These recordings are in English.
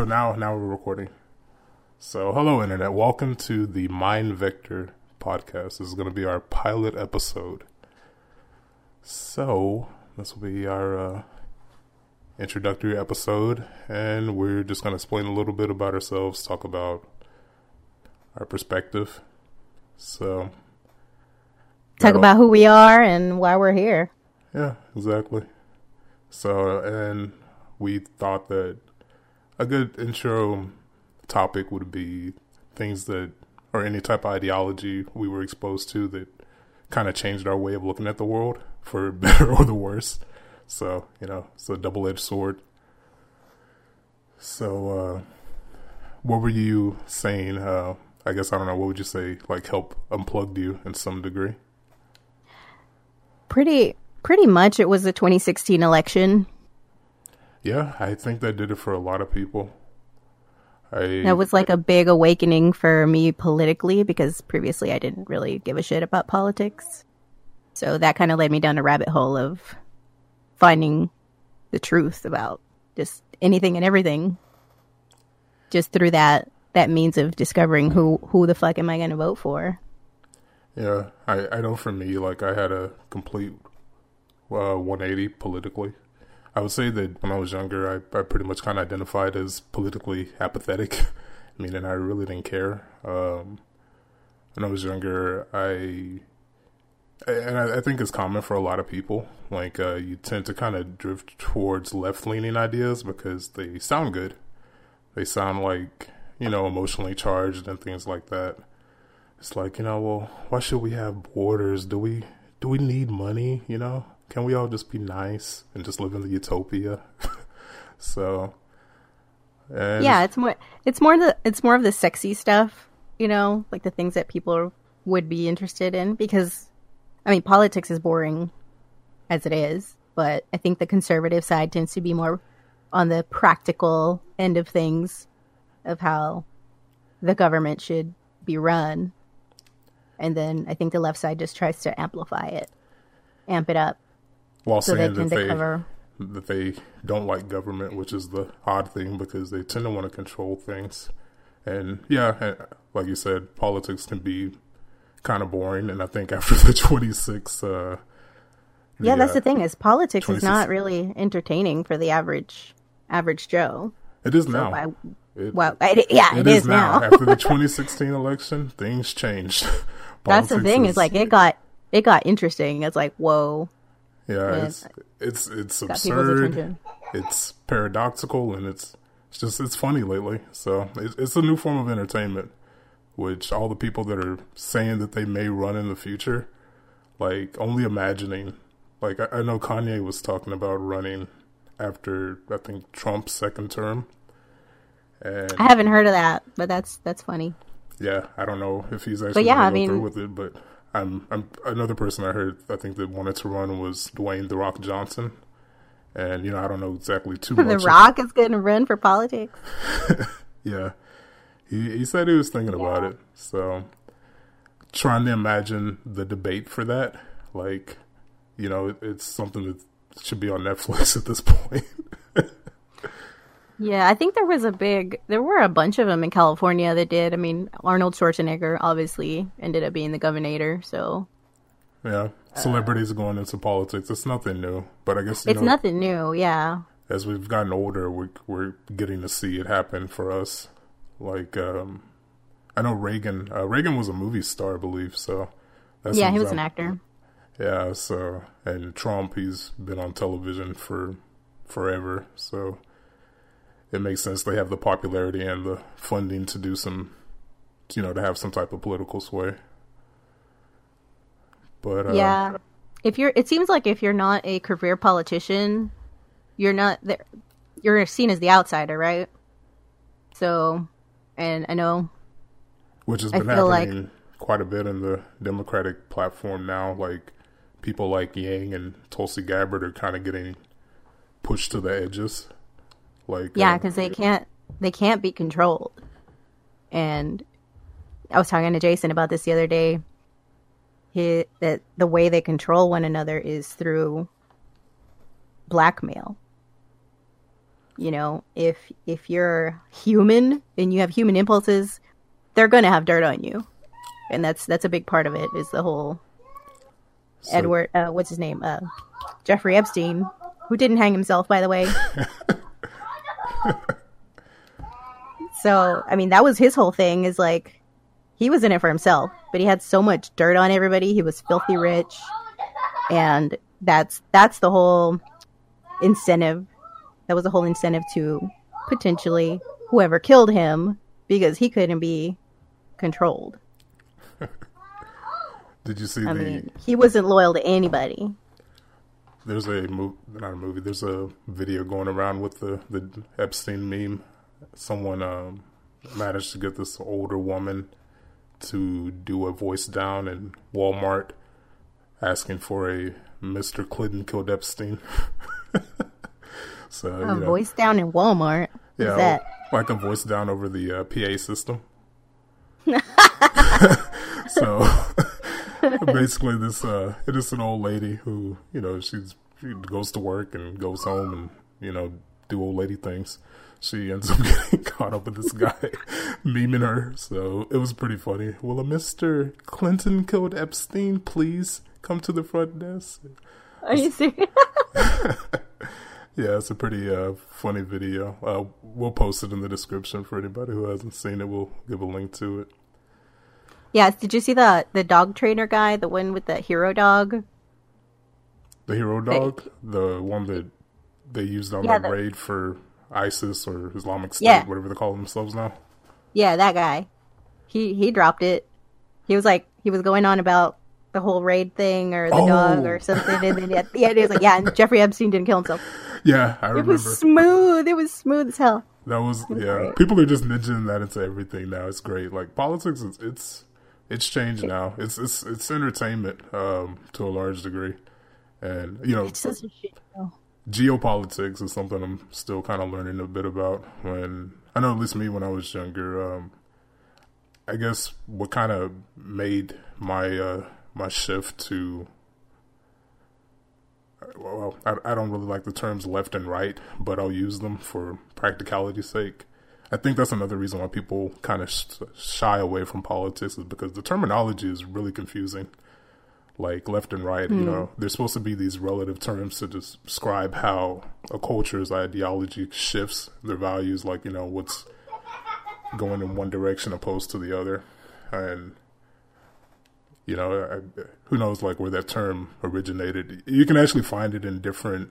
so now now we're recording. So hello internet, welcome to the Mind Vector podcast. This is going to be our pilot episode. So this will be our uh, introductory episode, and we're just going to explain a little bit about ourselves, talk about our perspective. So talk about who we are and why we're here. Yeah, exactly. So, and we thought that a good intro topic would be things that, or any type of ideology we were exposed to that kind of changed our way of looking at the world for better or the worse. So, you know, it's a double edged sword. So, uh, what were you saying? Uh, I guess I don't know. What would you say? Like, help unplugged you in some degree? Pretty, pretty much. It was the 2016 election. Yeah, I think that did it for a lot of people. I, that was like a big awakening for me politically because previously I didn't really give a shit about politics. So that kind of led me down a rabbit hole of finding the truth about just anything and everything. Just through that that means of discovering who who the fuck am I going to vote for. Yeah, I I know for me like I had a complete uh, 180 politically. I would say that when I was younger, I, I pretty much kind of identified as politically apathetic, meaning I really didn't care. Um, when I was younger, I and I, I, think it's common for a lot of people. Like uh, you tend to kind of drift towards left leaning ideas because they sound good. They sound like you know emotionally charged and things like that. It's like you know, well, why should we have borders? Do we do we need money? You know, can we all just be nice and just live in the utopia? so, yeah, it's more it's more the it's more of the sexy stuff, you know, like the things that people would be interested in because I mean, politics is boring as it is, but I think the conservative side tends to be more on the practical end of things of how the government should be run. And then I think the left side just tries to amplify it, amp it up while so saying they that they that they don't like government, which is the odd thing because they tend to want to control things. And yeah, like you said, politics can be kind of boring. And I think after the 26, uh, yeah, that's the thing is politics is not really entertaining for the average average Joe. It is so now. I, it, well, it, yeah, it, it is, is now. now. After the 2016 election, things changed. That's the thing is, is like it got it got interesting. It's like whoa, yeah, it's it's it's absurd. It's paradoxical, and it's it's just it's funny lately. So it's, it's a new form of entertainment, which all the people that are saying that they may run in the future, like only imagining. Like I, I know Kanye was talking about running after I think Trump's second term. And I haven't heard of that, but that's that's funny. Yeah, I don't know if he's actually but yeah, I mean, through with it, but I'm, I'm another person I heard I think that wanted to run was Dwayne the Rock Johnson, and you know I don't know exactly too much. The Rock is going to run for politics. yeah, he he said he was thinking yeah. about it. So trying to imagine the debate for that, like you know, it, it's something that should be on Netflix at this point. Yeah, I think there was a big, there were a bunch of them in California that did. I mean, Arnold Schwarzenegger obviously ended up being the governor, so. Yeah, celebrities uh, going into politics. It's nothing new, but I guess it's know, nothing new. Yeah. As we've gotten older, we're we're getting to see it happen for us. Like, um, I know Reagan. Uh, Reagan was a movie star, I believe. So. yeah, he was an actor. Yeah. So, and Trump, he's been on television for forever. So it makes sense they have the popularity and the funding to do some, you know, to have some type of political sway. But uh, yeah, if you're, it seems like if you're not a career politician, you're not there. You're seen as the outsider, right? So, and I know, which has been happening like, quite a bit in the Democratic platform now. Like people like Yang and Tulsi Gabbard are kind of getting pushed to the edges. Like yeah, because uh, they can't they can't be controlled. And I was talking to Jason about this the other day. He, that the way they control one another is through blackmail. you know, if if you're human and you have human impulses, they're going to have dirt on you. And that's that's a big part of it is the whole so, Edward uh, what's his name? Uh, Jeffrey Epstein, who didn't hang himself by the way. so, I mean, that was his whole thing is like he was in it for himself, but he had so much dirt on everybody. He was filthy rich. And that's that's the whole incentive that was a whole incentive to potentially whoever killed him because he couldn't be controlled. Did you see I the? Mean, he wasn't loyal to anybody. There's a movie, not a movie. There's a video going around with the the Epstein meme. Someone um, managed to get this older woman to do a voice down in Walmart, asking for a Mr. Clinton killed Epstein. So a you know, voice down in Walmart. Yeah, that? I can voice down over the uh, PA system. so basically, this uh, it is an old lady who you know she's she goes to work and goes home and you know do old lady things. She ends up getting caught up with this guy memeing her, so it was pretty funny. Will a Mister Clinton killed Epstein please come to the front desk? Are you serious? Yeah, it's a pretty uh, funny video. Uh, we'll post it in the description for anybody who hasn't seen it. We'll give a link to it. Yes. Did you see the the dog trainer guy, the one with the hero dog? The hero dog, the one that they used on yeah, that the... raid for ISIS or Islamic State, yeah. whatever they call themselves now. Yeah, that guy. He he dropped it. He was like he was going on about the whole raid thing or the oh. dog or oh. something, and then at the end he was like, "Yeah, and Jeffrey Epstein didn't kill himself." Yeah, I remember. It was smooth. It was smooth as hell. That was, was yeah. Great. People are just ninjing that into everything now. It's great. Like politics, it's it's, it's changed now. It's it's it's entertainment um, to a large degree, and you know, it's such a shit geopolitics is something I'm still kind of learning a bit about. When I know, at least me, when I was younger, um, I guess what kind of made my uh, my shift to well, I, I don't really like the terms left and right, but I'll use them for practicality's sake. I think that's another reason why people kind of sh- shy away from politics is because the terminology is really confusing. Like left and right, mm. you hmm. know, there's supposed to be these relative terms to describe how a culture's ideology shifts their values, like, you know, what's going in one direction opposed to the other. And you know, I, who knows like where that term originated? You can actually find it in different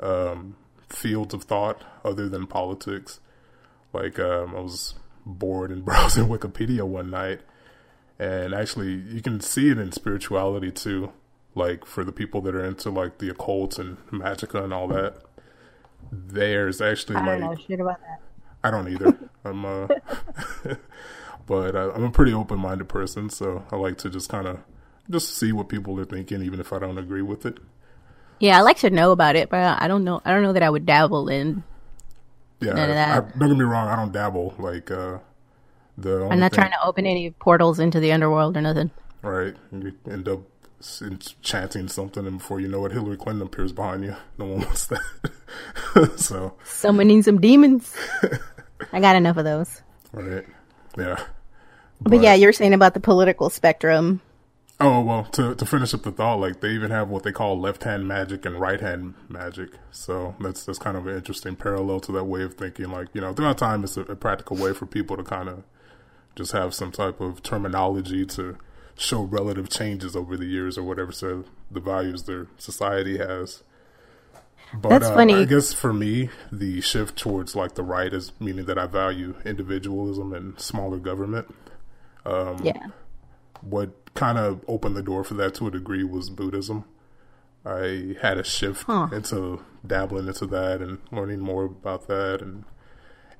um, fields of thought other than politics. Like um, I was bored and browsing Wikipedia one night, and actually you can see it in spirituality too. Like for the people that are into like the occult and magica and all that, there's actually I like know shit about that. I don't either. I'm uh but uh, I'm a pretty open minded person, so I like to just kind of just see what people are thinking, even if I don't agree with it. Yeah, I like to know about it, but I don't know. I don't know that I would dabble in. Yeah, none of that. I, don't get me wrong. I don't dabble. Like uh, the. I'm not thing, trying to open any portals into the underworld or nothing. Right, you end up chanting something, and before you know it, Hillary Clinton appears behind you. No one wants that. so summoning some demons. I got enough of those. Right. Yeah. But, but yeah, you're saying about the political spectrum. Oh well, to to finish up the thought, like they even have what they call left hand magic and right hand magic. So that's that's kind of an interesting parallel to that way of thinking. Like you know, throughout time, it's a, a practical way for people to kind of just have some type of terminology to show relative changes over the years or whatever. So the values their society has. But That's uh, funny. I guess for me, the shift towards like the right is meaning that I value individualism and smaller government. Um, yeah. What kind of opened the door for that to a degree was Buddhism. I had a shift huh. into dabbling into that and learning more about that, and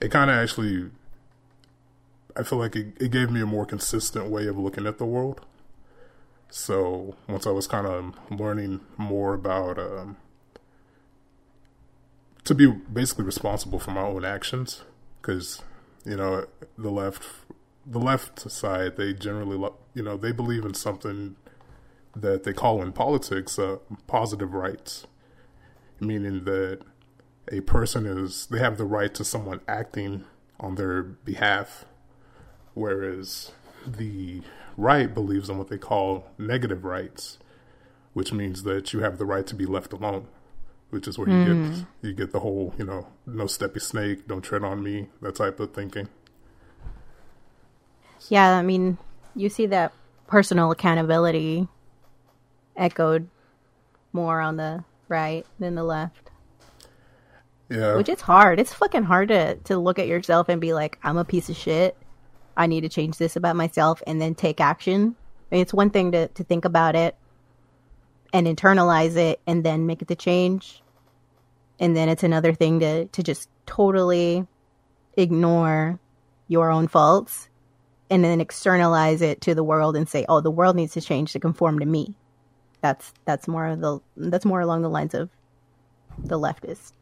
it kind of actually, I feel like it, it gave me a more consistent way of looking at the world. So once I was kind of learning more about um, to be basically responsible for my own actions, because you know the left the left side, they generally, you know, they believe in something that they call in politics uh, positive rights, meaning that a person is they have the right to someone acting on their behalf, whereas the right believes in what they call negative rights, which means that you have the right to be left alone, which is where you mm. get you get the whole you know no steppy snake, don't tread on me, that type of thinking. Yeah, I mean, you see that personal accountability echoed more on the right than the left. Yeah. Which is hard. It's fucking hard to, to look at yourself and be like, I'm a piece of shit. I need to change this about myself and then take action. I mean, it's one thing to, to think about it and internalize it and then make it the change. And then it's another thing to, to just totally ignore your own faults and then externalize it to the world and say, "Oh, the world needs to change to conform to me." That's that's more of the that's more along the lines of the leftist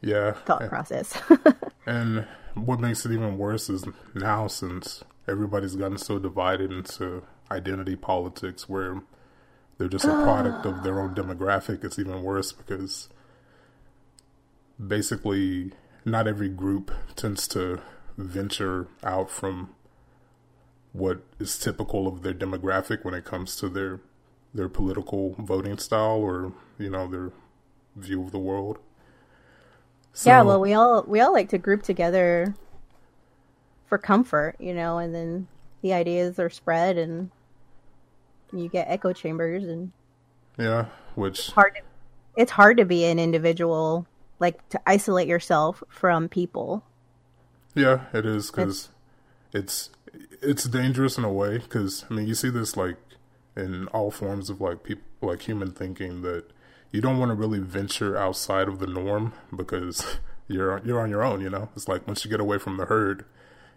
yeah thought and, process. and what makes it even worse is now since everybody's gotten so divided into identity politics where they're just a product of their own demographic, it's even worse because basically not every group tends to venture out from what is typical of their demographic when it comes to their their political voting style or you know their view of the world. So, yeah, well, we all we all like to group together for comfort, you know, and then the ideas are spread and you get echo chambers and yeah, which it's hard to, it's hard to be an individual like to isolate yourself from people. Yeah, it is cuz it's, it's it's dangerous in a way cuz I mean, you see this like in all forms of like people like human thinking that you don't want to really venture outside of the norm because you're you're on your own. You know, it's like once you get away from the herd,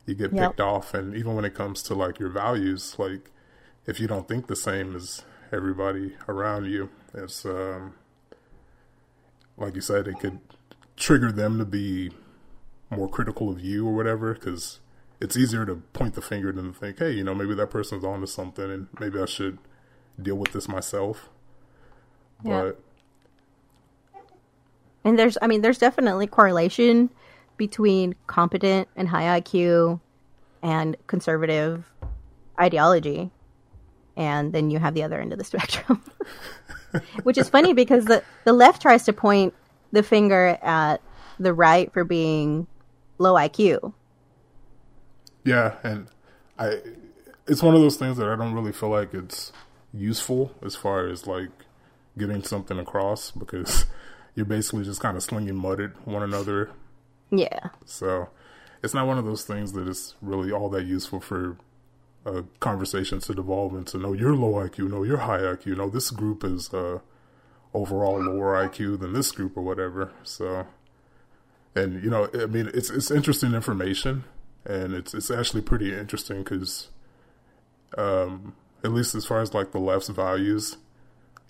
you get yep. picked off. And even when it comes to like your values, like if you don't think the same as everybody around you, it's um, like you said, it could trigger them to be more critical of you or whatever because it's easier to point the finger than to think, hey, you know, maybe that person's onto something and maybe I should deal with this myself. Yeah. But and there's, I mean, there's definitely correlation between competent and high IQ and conservative ideology. And then you have the other end of the spectrum. Which is funny because the, the left tries to point the finger at the right for being low IQ. Yeah, and I it's one of those things that I don't really feel like it's useful as far as like getting something across because you're basically just kind of slinging mud at one another. Yeah. So it's not one of those things that is really all that useful for uh, conversations to devolve into. No, you're low IQ. No, you're high IQ. No, this group is uh, overall lower IQ than this group or whatever. So, and you know, I mean, it's it's interesting information, and it's it's actually pretty interesting because, um, at least as far as like the left's values,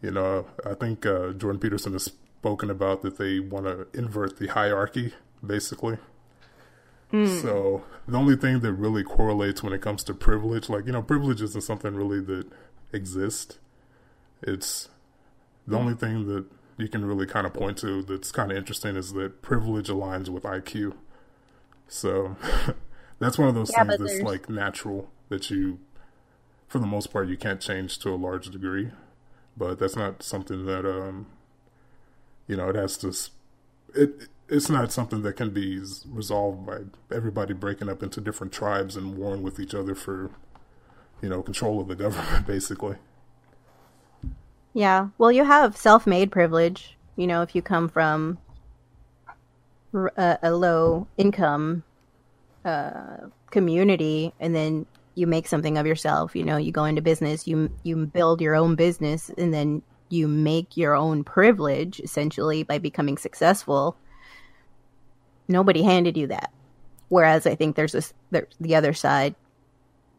you know, I think uh, Jordan Peterson has spoken about that they want to invert the hierarchy, basically. Mm. So the only thing that really correlates when it comes to privilege, like you know, privilege isn't something really that exists. It's the only thing that you can really kind of point to that's kind of interesting is that privilege aligns with IQ. So that's one of those yeah, things that's like natural that you, for the most part, you can't change to a large degree. But that's not something that um, you know, it has to. It it's not something that can be resolved by everybody breaking up into different tribes and warring with each other for, you know, control of the government, basically. Yeah. Well, you have self-made privilege. You know, if you come from a, a low income uh, community and then you make something of yourself, you know, you go into business, you you build your own business, and then you make your own privilege essentially by becoming successful. Nobody handed you that. Whereas I think there's this there's the other side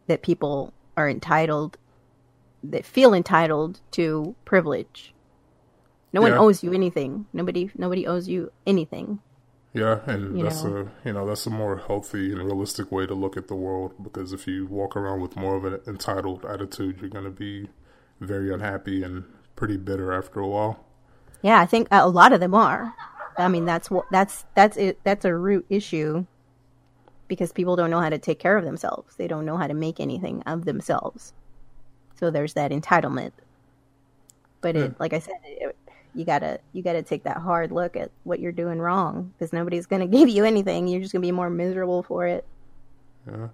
that people are entitled that feel entitled to privilege. No yeah. one owes you anything. Nobody nobody owes you anything. Yeah, and you that's know. a you know that's a more healthy and realistic way to look at the world because if you walk around with more of an entitled attitude, you're going to be very unhappy and pretty bitter after a while. Yeah, I think a lot of them are. I mean, that's what that's that's it. That's a root issue because people don't know how to take care of themselves. They don't know how to make anything of themselves. So there's that entitlement. But it, like I said, it, you gotta you gotta take that hard look at what you're doing wrong because nobody's gonna give you anything. You're just gonna be more miserable for it. Yeah,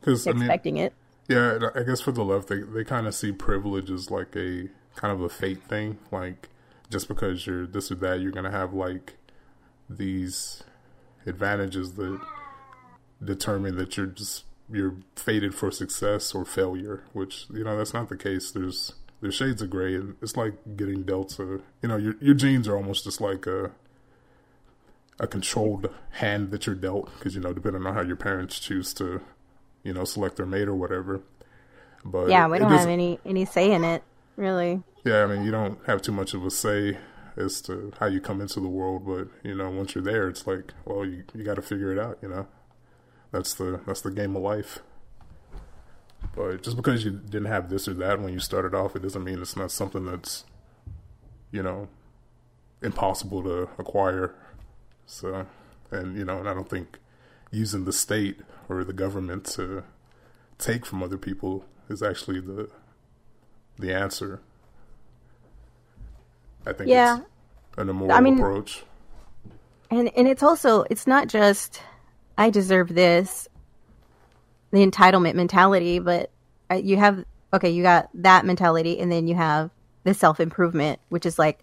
because expecting I mean, it. Yeah, I guess for the left, they they kind of see privilege as like a kind of a fate thing. Like just because you're this or that, you're gonna have like these advantages that determine that you're just you're fated for success or failure. Which you know that's not the case. There's there's shades of gray, and it's like getting dealt a you know your your genes are almost just like a a controlled hand that you're dealt because you know depending on how your parents choose to you know, select their mate or whatever. But yeah, we don't have any any say in it, really. Yeah, I mean, you don't have too much of a say as to how you come into the world, but you know, once you're there, it's like, well, you you got to figure it out. You know, that's the that's the game of life. But just because you didn't have this or that when you started off, it doesn't mean it's not something that's, you know, impossible to acquire. So, and you know, and I don't think using the state or the government to take from other people is actually the the answer. I think yeah. it's an immoral I mean, approach. And and it's also it's not just I deserve this, the entitlement mentality, but uh, you have okay, you got that mentality, and then you have the self improvement, which is like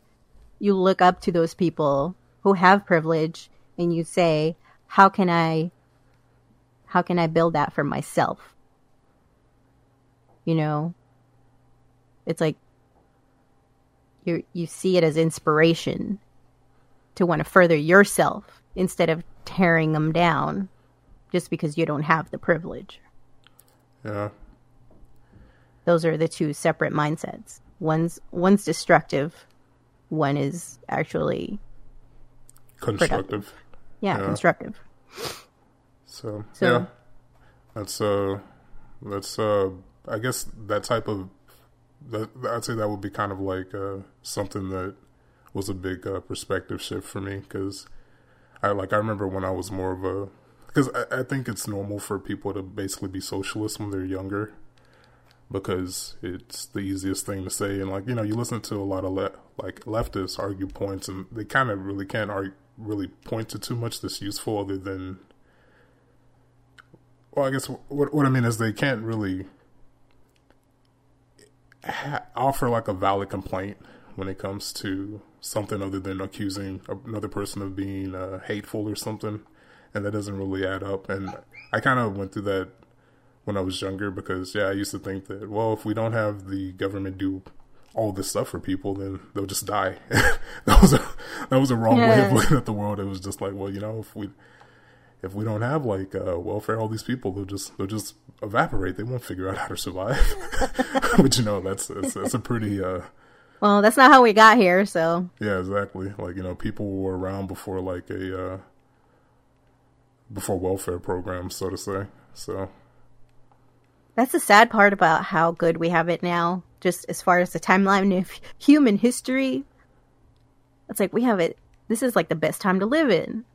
you look up to those people who have privilege, and you say, "How can I how can I build that for myself? You know, it's like you you see it as inspiration to want to further yourself instead of tearing them down just because you don't have the privilege. Yeah. Those are the two separate mindsets. One's one's destructive, one is actually constructive. Yeah, yeah, constructive. So, so yeah, that's uh, that's uh, I guess that type of that I'd say that would be kind of like uh, something that was a big uh, perspective shift for me because I like I remember when I was more of a because I, I think it's normal for people to basically be socialists when they're younger because it's the easiest thing to say. And like you know you listen to a lot of le- like leftists argue points and they kind of really can't argue, really point to too much that's useful other than well, I guess what what I mean is they can't really ha- offer like a valid complaint when it comes to something other than accusing another person of being uh, hateful or something, and that doesn't really add up. And I kind of went through that when I was younger because yeah, I used to think that well, if we don't have the government do all this stuff for people, then they'll just die. that was a that was a wrong yeah. way of looking at the world. It was just like, well, you know, if we if we don't have like uh, welfare, all these people they'll just they'll just evaporate. They won't figure out how to survive. but you know that's that's, that's a pretty. Uh, well, that's not how we got here. So yeah, exactly. Like you know, people were around before like a uh, before welfare programs, so to say. So that's the sad part about how good we have it now. Just as far as the timeline of human history, it's like we have it. This is like the best time to live in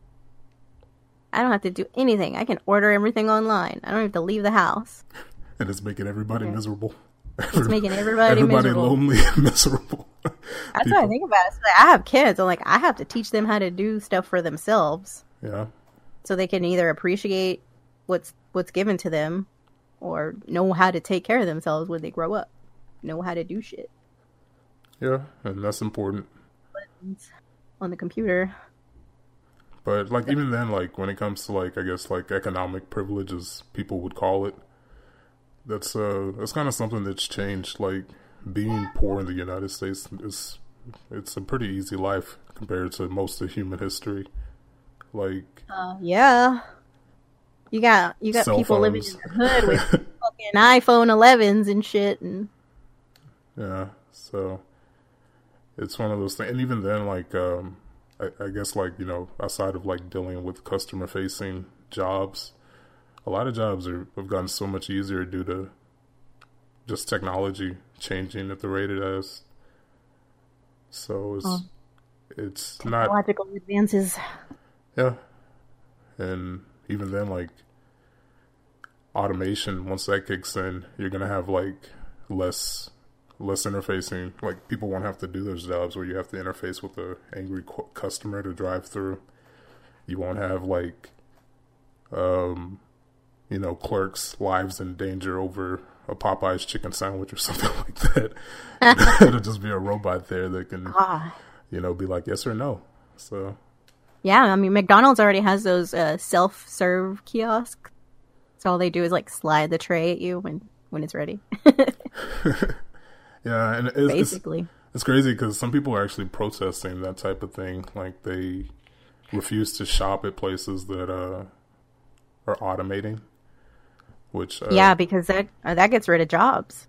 I don't have to do anything. I can order everything online. I don't have to leave the house. And it's making everybody miserable. It's making everybody, miserable. everybody miserable. lonely and miserable. That's People. what I think about it. like, I have kids. I'm like, I have to teach them how to do stuff for themselves. Yeah. So they can either appreciate what's what's given to them, or know how to take care of themselves when they grow up. Know how to do shit. Yeah, and that's important. On the computer. But like even then, like when it comes to like I guess like economic privileges, people would call it. That's uh that's kind of something that's changed. Like being poor in the United States is it's a pretty easy life compared to most of human history. Like uh, yeah, you got you got people phones. living in the hood with fucking iPhone 11s and shit, and yeah, so it's one of those things. And even then, like um I, I guess like you know outside of like dealing with customer facing jobs, a lot of jobs are have gotten so much easier due to just technology changing at the rate it has. So it's it's not technological advances. Yeah, and even then, like automation, once that kicks in, you're gonna have like less less interfacing. Like people won't have to do those jobs where you have to interface with a angry customer to drive through. You won't have like, um, you know, clerks' lives in danger over a Popeye's chicken sandwich or something like that. It'll just be a robot there that can, ah. you know, be like yes or no. So. Yeah, I mean, McDonald's already has those uh, self-serve kiosks. So all they do is like slide the tray at you when when it's ready. yeah, and it's, basically, it's, it's crazy because some people are actually protesting that type of thing. Like they refuse to shop at places that uh, are automating. Which uh, yeah, because that uh, that gets rid of jobs.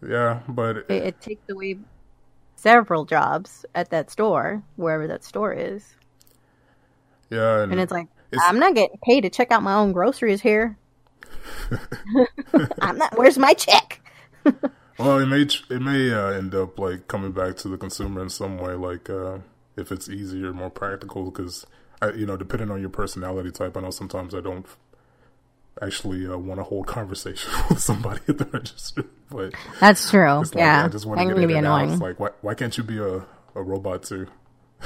Yeah, but it, it takes away several jobs at that store, wherever that store is. Yeah, and, and it's like it's, I'm not getting paid to check out my own groceries here. I'm not. Where's my check? well, it may it may uh, end up like coming back to the consumer in some way, like uh, if it's easier, more practical. Because you know, depending on your personality type, I know sometimes I don't actually uh, want to hold conversation with somebody at the register. But that's true. Like, yeah, I just want to get be annoying. It's Like, why why can't you be a, a robot too?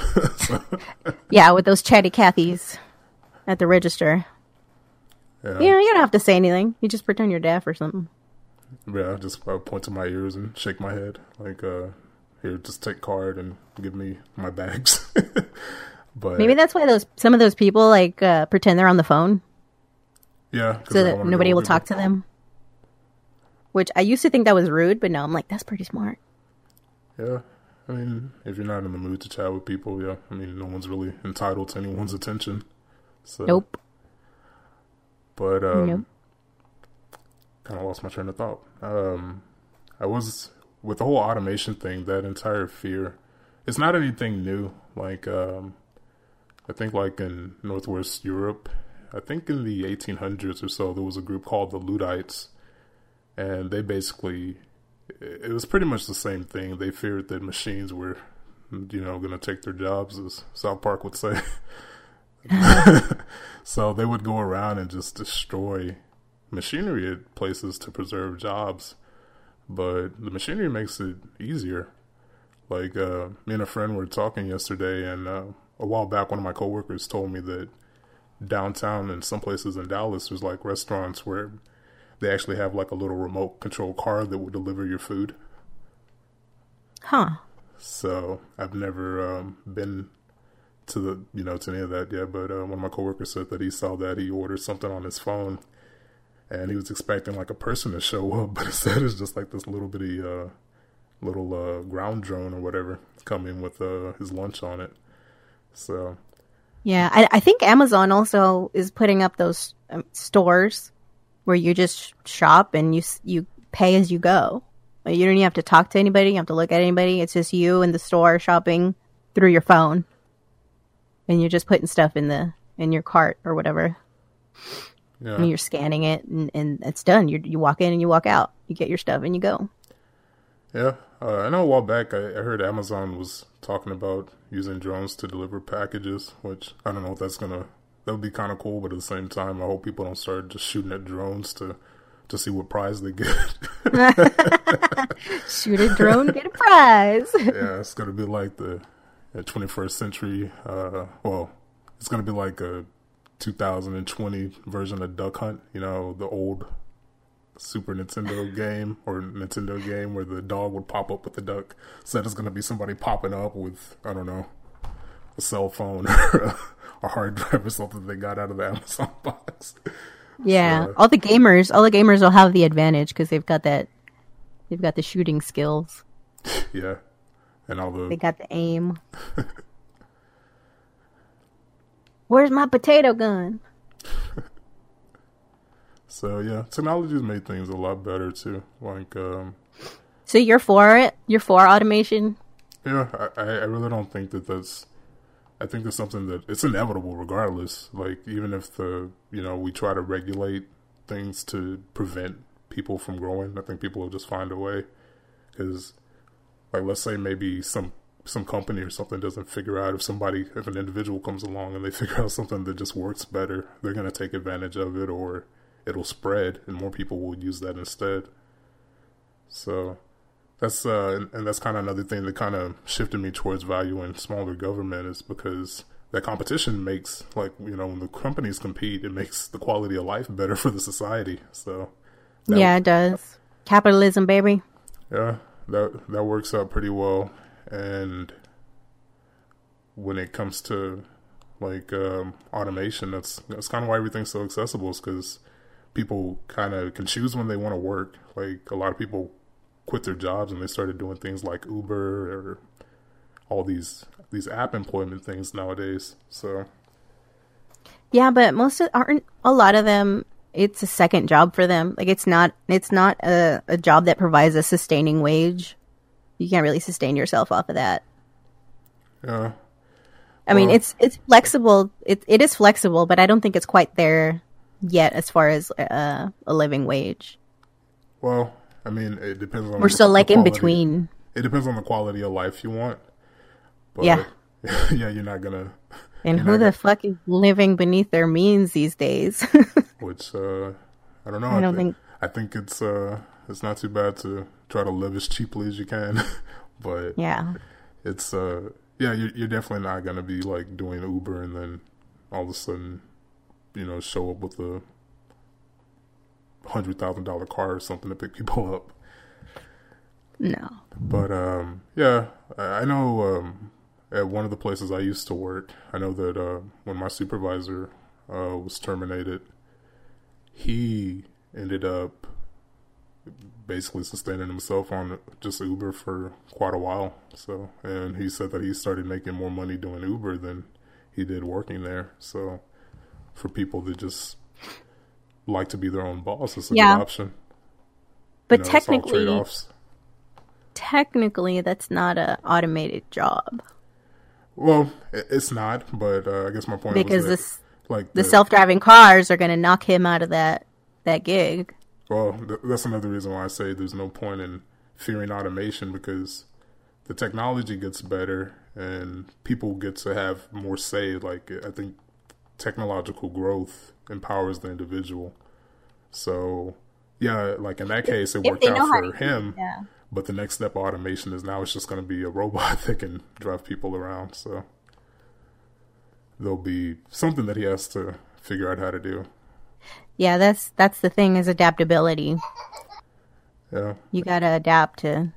yeah, with those chatty Cathys at the register. Yeah. You know, you don't have to say anything. You just pretend you're deaf or something. Yeah, I just uh, point to my ears and shake my head. Like, uh, here, just take card and give me my bags. but maybe that's why those some of those people like uh, pretend they're on the phone. Yeah, so that nobody will talk to them. Which I used to think that was rude, but now I'm like, that's pretty smart. Yeah, I mean, if you're not in the mood to chat with people, yeah, I mean, no one's really entitled to anyone's attention. So. Nope. But um, yep. kind of lost my train of thought. Um, I was with the whole automation thing. That entire fear. It's not anything new. Like um, I think, like in Northwest Europe, I think in the 1800s or so, there was a group called the Luddites, and they basically it was pretty much the same thing. They feared that machines were, you know, going to take their jobs, as South Park would say. so they would go around and just destroy machinery at places to preserve jobs. But the machinery makes it easier. Like uh, me and a friend were talking yesterday, and uh, a while back, one of my coworkers told me that downtown and some places in Dallas, there's like restaurants where they actually have like a little remote control car that will deliver your food. Huh. So I've never um, been to the you know to any of that yet, but uh, one of my coworkers said that he saw that he ordered something on his phone, and he was expecting like a person to show up, but instead it's just like this little bitty uh, little uh, ground drone or whatever coming with uh, his lunch on it. So yeah, I, I think Amazon also is putting up those um, stores where you just shop and you you pay as you go. You don't even have to talk to anybody. You have to look at anybody. It's just you in the store shopping through your phone and you're just putting stuff in the in your cart or whatever. Yeah. And you're scanning it, and, and it's done. You you walk in and you walk out. You get your stuff and you go. Yeah, uh, I know a while back I, I, heard Amazon was talking about using drones to deliver packages, which I don't know if that's gonna that would be kind of cool, but at the same time, I hope people don't start just shooting at drones to to see what prize they get. Shoot a drone, get a prize. yeah, it's gonna be like the 21st century. Uh, well, it's going to be like a 2020 version of Duck Hunt. You know, the old Super Nintendo game or Nintendo game where the dog would pop up with the duck. So it's going to be somebody popping up with I don't know a cell phone or a hard drive or something they got out of the Amazon box. Yeah, so, all the gamers, all the gamers will have the advantage because they've got that, they've got the shooting skills. Yeah, and all the they got the aim. Where's my potato gun? so yeah, technology's made things a lot better too. Like, um, so you're for it? You're for automation? Yeah, I, I really don't think that that's. I think that's something that it's inevitable, regardless. Like, even if the you know we try to regulate things to prevent people from growing, I think people will just find a way. Because like let's say maybe some some company or something doesn't figure out if somebody if an individual comes along and they figure out something that just works better, they're to take advantage of it or it'll spread and more people will use that instead. So that's uh and, that's kind of another thing that kind of shifted me towards valuing smaller government is because that competition makes like you know when the companies compete it makes the quality of life better for the society. So yeah it does. Capitalism baby. Yeah that that works out pretty well. And when it comes to like um, automation that's that's kind of why everything's so accessible is because people kind of can choose when they want to work. Like a lot of people quit their jobs and they started doing things like uber or all these these app employment things nowadays. So yeah, but most of, aren't a lot of them. It's a second job for them. Like it's not it's not a, a job that provides a sustaining wage. You can't really sustain yourself off of that. Yeah. I well, mean, it's it's flexible. It it is flexible, but I don't think it's quite there yet as far as uh, a living wage. Well, I mean, it depends on. We're still like in between. It depends on the quality of life you want. But, yeah. yeah, you're not gonna. And who the gonna, fuck is living beneath their means these days? which uh, I don't know. I, I don't think, think. I think it's uh, it's not too bad to try to live as cheaply as you can, but yeah, it's uh, yeah, you're, you're definitely not gonna be like doing Uber and then all of a sudden, you know, show up with a hundred thousand dollar car or something to pick people up. No. But um, yeah, I know um, at one of the places I used to work, I know that uh, when my supervisor uh, was terminated, he ended up basically sustaining himself on just Uber for quite a while. So, and he said that he started making more money doing Uber than he did working there. So, for people that just like to be their own boss, it's a yeah. good option. But you know, technically, technically, that's not an automated job. Well, it's not, but uh, I guess my point because that, this like the, the self-driving cars are going to knock him out of that that gig. Well, th- that's another reason why I say there's no point in fearing automation because the technology gets better and people get to have more say. Like I think technological growth empowers the individual. So yeah, like in that case, it worked out for him. Yeah. But the next step of automation is now it's just going to be a robot that can drive people around. So there'll be something that he has to figure out how to do. Yeah, that's that's the thing is adaptability. Yeah. You got to adapt to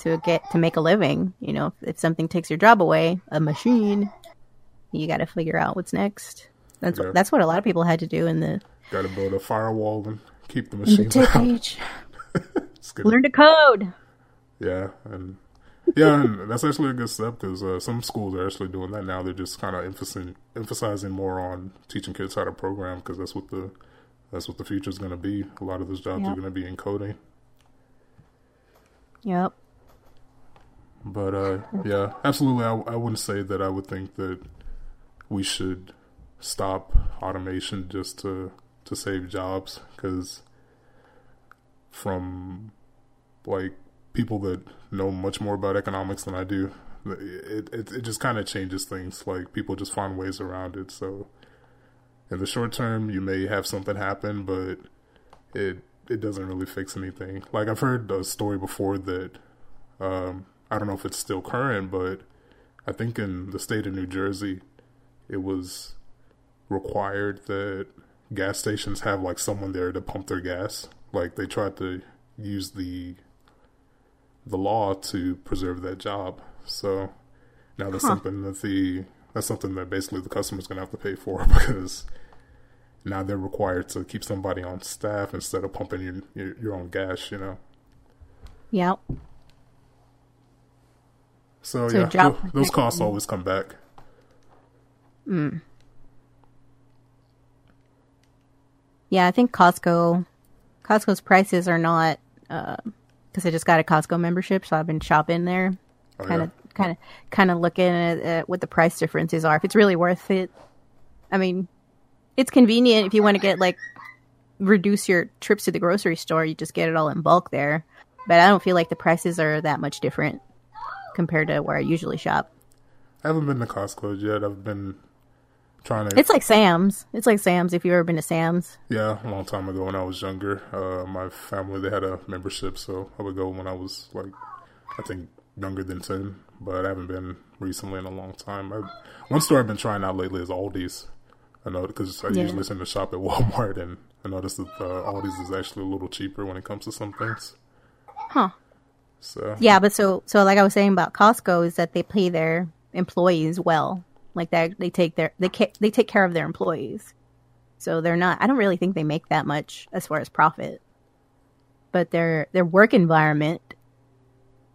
to get to make a living, you know, if, if something takes your job away, a machine, you got to figure out what's next. That's yeah. what, that's what a lot of people had to do in the Got to build a firewall and keep the machines the out. Age. Learn to code. Yeah, and yeah, and that's actually a good step because uh, some schools are actually doing that now. They're just kind of emphasizing emphasizing more on teaching kids how to program because that's what the that's what the future is going to be. A lot of those jobs yep. are going to be in coding. Yep. But uh, yeah, absolutely. I, I wouldn't say that I would think that we should stop automation just to to save jobs because from like people that know much more about economics than I do, it it, it just kind of changes things. Like people just find ways around it. So in the short term, you may have something happen, but it it doesn't really fix anything. Like I've heard a story before that um, I don't know if it's still current, but I think in the state of New Jersey, it was required that gas stations have like someone there to pump their gas. Like they tried to use the the law to preserve that job. So now that's huh. something that the that's something that basically the customer's gonna have to pay for because now they're required to keep somebody on staff instead of pumping your your, your own gas. You know. Yep. So, so yeah, th- those costs always come back. Hmm. Yeah, I think Costco, Costco's prices are not because uh, I just got a Costco membership, so I've been shopping there, kind of, kind of, kind of looking at, at what the price differences are. If it's really worth it, I mean, it's convenient if you want to get like reduce your trips to the grocery store. You just get it all in bulk there, but I don't feel like the prices are that much different compared to where I usually shop. I haven't been to Costco yet. I've been trying to. It's like Sam's. It's like Sam's. If you've ever been to Sam's. Yeah, a long time ago when I was younger. Uh, my family they had a membership, so I would go when I was like, I think younger than ten. But I haven't been recently in a long time. I, one store I've been trying out lately is Aldi's. I know because I yeah. usually tend to shop at Walmart, and I noticed that uh, Aldi's is actually a little cheaper when it comes to some things. Huh. So yeah, but so so like I was saying about Costco is that they pay their employees well. Like that, they take their they ca- they take care of their employees. So they're not. I don't really think they make that much as far as profit. But their their work environment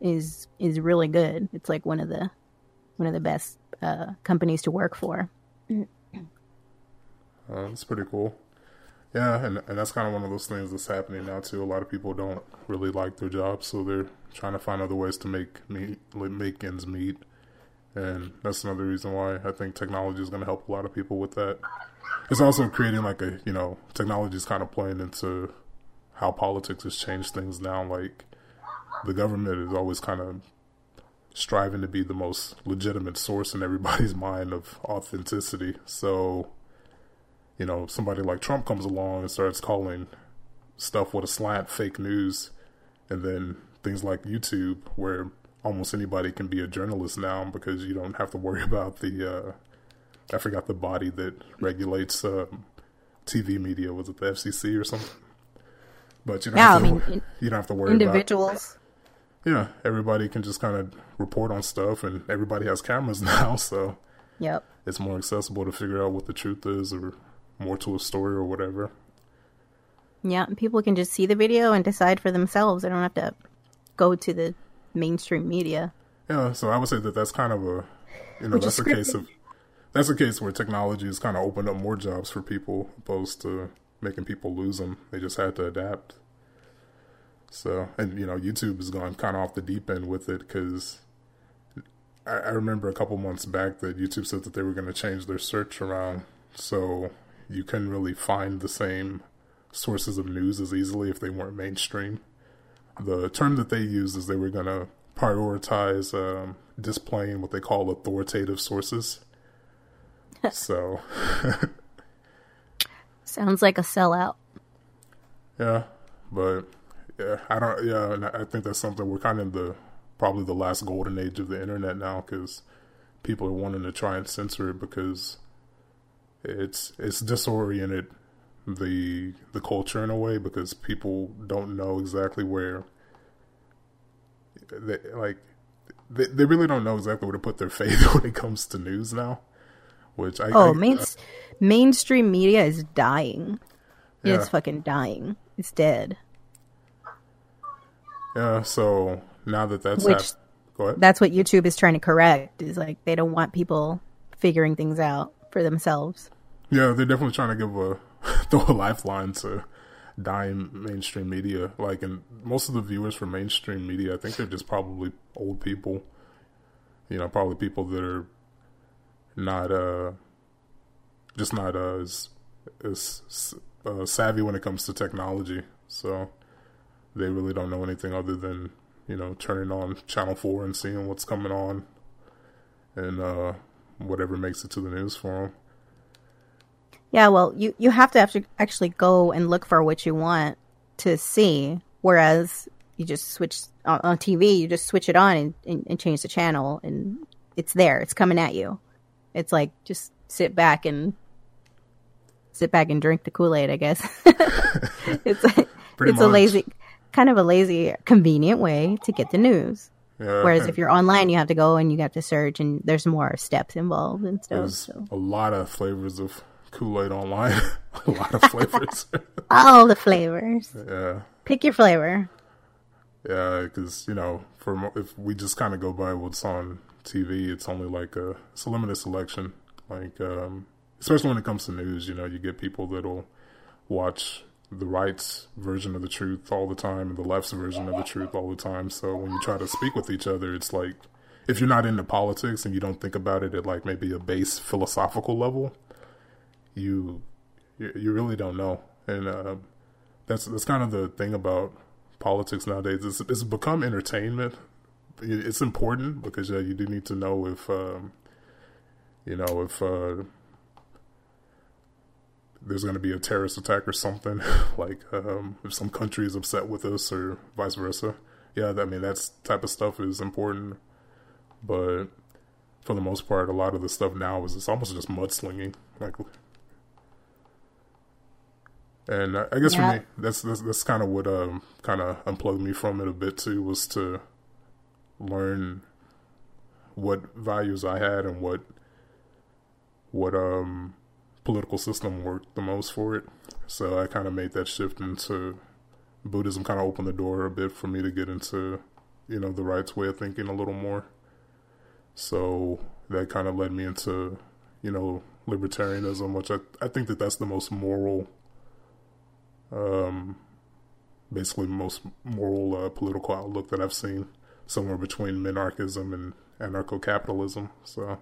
is is really good. It's like one of the one of the best uh, companies to work for. Uh, that's pretty cool. Yeah, and and that's kind of one of those things that's happening now too. A lot of people don't really like their jobs, so they're trying to find other ways to make meet, make ends meet. And that's another reason why I think technology is going to help a lot of people with that. It's also creating like a you know technology is kind of playing into how politics has changed things now. Like the government is always kind of striving to be the most legitimate source in everybody's mind of authenticity. So you know, somebody like Trump comes along and starts calling stuff with a slant fake news, and then things like YouTube, where almost anybody can be a journalist now because you don't have to worry about the uh, I forgot the body that regulates uh, TV media. Was it the FCC or something? But you don't yeah, have to, I mean, you don't have to worry individuals. About, individuals. yeah, everybody can just kind of report on stuff, and everybody has cameras now, so yep, it's more accessible to figure out what the truth is or more to a story or whatever. Yeah, and people can just see the video and decide for themselves. They don't have to go to the mainstream media. Yeah, so I would say that that's kind of a, you know, that's a case of that's a case where technology has kind of opened up more jobs for people opposed to making people lose them. They just had to adapt. So, and you know, YouTube has gone kind of off the deep end with it because I, I remember a couple months back that YouTube said that they were going to change their search around. So you couldn't really find the same sources of news as easily if they weren't mainstream. The term that they used is they were going to prioritize um, displaying what they call authoritative sources. so. Sounds like a sellout. Yeah, but yeah, I don't. Yeah, and I think that's something we're kind of in the probably the last golden age of the internet now because people are wanting to try and censor it because it's it's disoriented the the culture in a way because people don't know exactly where they like they, they really don't know exactly where to put their faith when it comes to news now which I oh I, main, uh, mainstream media is dying. Yeah. it's fucking dying. It's dead. Yeah so now that that's which hap- that's what youtube is trying to correct is like they don't want people figuring things out for themselves. Yeah, they're definitely trying to give a throw a lifeline to dying mainstream media. Like, and most of the viewers for mainstream media, I think they're just probably old people. You know, probably people that are not uh just not uh, as as uh, savvy when it comes to technology. So they really don't know anything other than you know turning on Channel Four and seeing what's coming on, and uh, whatever makes it to the news for them. Yeah, well, you, you have to actually go and look for what you want to see. Whereas you just switch on, on TV, you just switch it on and, and, and, change the channel, and it's there. It's coming at you. It's like just sit back and sit back and drink the Kool Aid. I guess it's it's much. a lazy, kind of a lazy, convenient way to get the news. Yeah. Whereas if you're online, you have to go and you have to search, and there's more steps involved and stuff. There's so. a lot of flavors of Kool Aid online. a lot of flavors. All the flavors. Yeah. Pick your flavor. Yeah, because you know, for if we just kind of go by what's on TV, it's only like a it's a limited selection. Like, um, especially when it comes to news, you know, you get people that'll watch the right's version of the truth all the time and the left's version of the truth all the time. So when you try to speak with each other, it's like if you're not into politics and you don't think about it at like maybe a base philosophical level, you you really don't know, and uh, that's that's kind of the thing about politics nowadays. It's, it's become entertainment, it's important because yeah, you do need to know if um, you know if uh, there's going to be a terrorist attack or something, like um, if some country is upset with us or vice versa. Yeah, I mean that type of stuff is important, but for the most part, a lot of the stuff now is it's almost just mudslinging, like. And I, guess yeah. for me, that's that's, that's kind of what um, kind of unplugged me from it a bit too, was to learn what values I had and what what um political system worked the most for it. So I kind of made that shift into Buddhism. Kind of opened the door a bit for me to get into you know the right's way of thinking a little more. So that kind of led me into you know libertarianism, which I I think that that's the most moral. Um, basically most moral uh, political outlook that I've seen somewhere between minarchism and anarcho-capitalism. So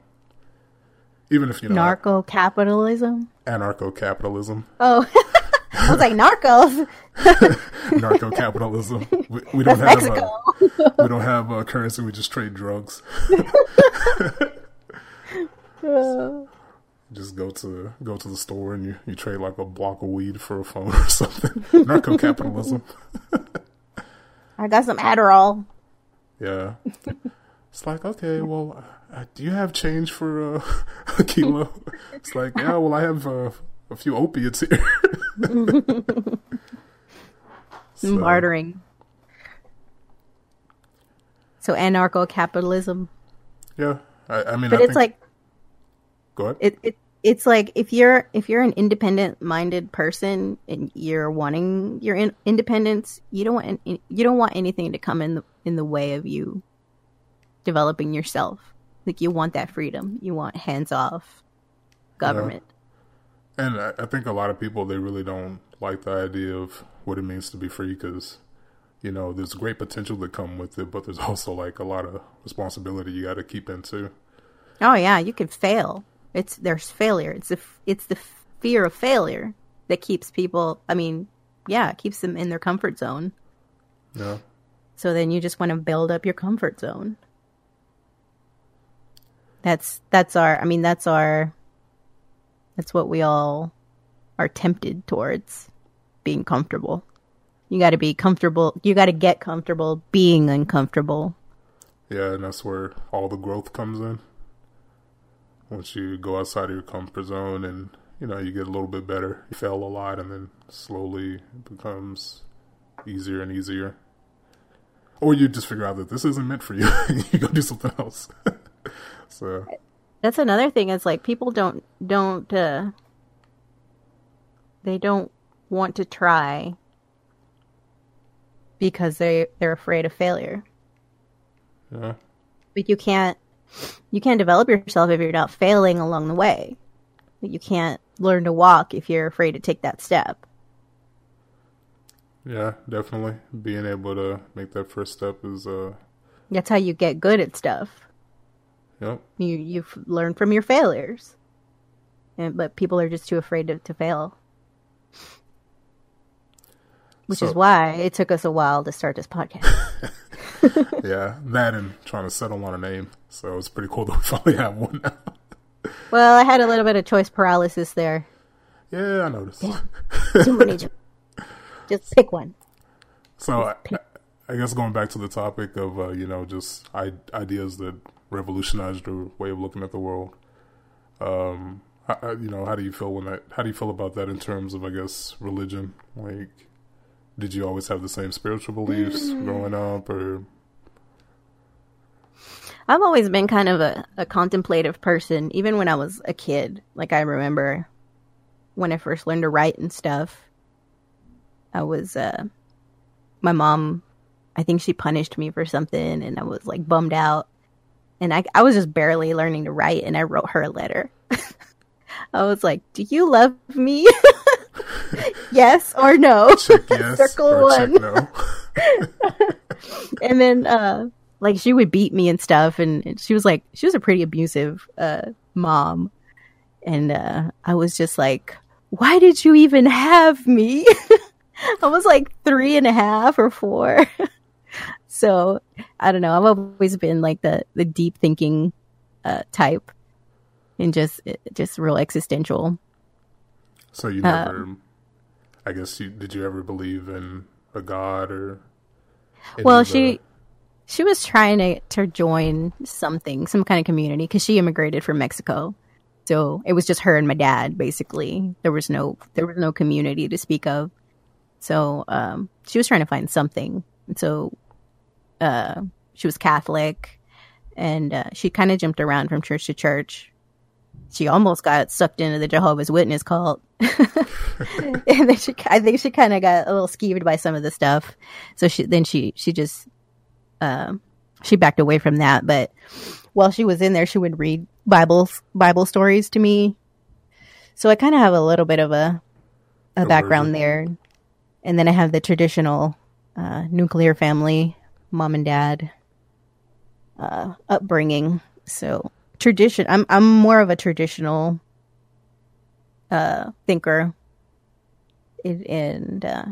even if you know narco capitalism, anarcho capitalism. Oh, I was like narcos. narco capitalism. We, we don't have uh, we don't have uh, currency. We just trade drugs. just go to go to the store and you, you trade like a block of weed for a phone or something. Narco capitalism. I got some Adderall. Yeah. It's like, okay, well, uh, do you have change for uh, a kilo? It's like, yeah, well, I have uh, a few opiates here. so. Bartering. So anarcho capitalism. Yeah, I, I mean, but I it's think... like, go ahead. It, it it's like if you're if you're an independent minded person and you're wanting your in, independence, you don't want you don't want anything to come in the in the way of you developing yourself. Like you want that freedom. You want hands off government. Yeah. And I, I think a lot of people they really don't like the idea of what it means to be free because you know there's great potential that come with it, but there's also like a lot of responsibility you got to keep into. Oh yeah, you can fail it's there's failure. It's the it's the fear of failure that keeps people. I mean, yeah, keeps them in their comfort zone. Yeah. So then you just want to build up your comfort zone. That's that's our. I mean, that's our. That's what we all are tempted towards, being comfortable. You got to be comfortable. You got to get comfortable being uncomfortable. Yeah, and that's where all the growth comes in once you go outside of your comfort zone and you know you get a little bit better you fail a lot and then slowly it becomes easier and easier. Or you just figure out that this isn't meant for you. You go do something else. So that's another thing is like people don't don't uh they don't want to try because they they're afraid of failure. Yeah. But you can't you can't develop yourself if you're not failing along the way. You can't learn to walk if you're afraid to take that step. Yeah, definitely. Being able to make that first step is uh That's how you get good at stuff. Yep. You you've learned from your failures. And but people are just too afraid to, to fail. Which so, is why it took us a while to start this podcast. yeah, that and trying to settle on a name. So it's pretty cool that we finally have one now. well, I had a little bit of choice paralysis there. Yeah, I noticed. Too many. Just pick one. So I, I, guess going back to the topic of uh, you know just I- ideas that revolutionized the way of looking at the world. Um, how, you know, how do you feel when that? How do you feel about that in terms of I guess religion? Like, did you always have the same spiritual beliefs mm. growing up, or? I've always been kind of a, a contemplative person, even when I was a kid. Like I remember when I first learned to write and stuff. I was uh, my mom. I think she punished me for something, and I was like bummed out. And I, I was just barely learning to write, and I wrote her a letter. I was like, "Do you love me?" yes or no. Check yes Circle one. No. and then uh, like she would beat me and stuff and, and she was like she was a pretty abusive uh, mom. And uh, I was just like, why did you even have me? I was like three and a half or four. so I don't know. I've always been like the the deep thinking uh, type, and just just real existential. So you never, um, I guess you did you ever believe in a god or? Well, she she was trying to to join something, some kind of community, because she immigrated from Mexico. So it was just her and my dad, basically. There was no there was no community to speak of. So um, she was trying to find something. And so uh, she was Catholic, and uh, she kind of jumped around from church to church. She almost got sucked into the Jehovah's Witness cult, and then she, I think she kind of got a little skeeved by some of the stuff. So she then she she just uh, she backed away from that. But while she was in there, she would read Bible Bible stories to me. So I kind of have a little bit of a a background there, and then I have the traditional uh, nuclear family mom and dad uh, upbringing. So tradition. I'm I'm more of a traditional uh, thinker, it, and uh,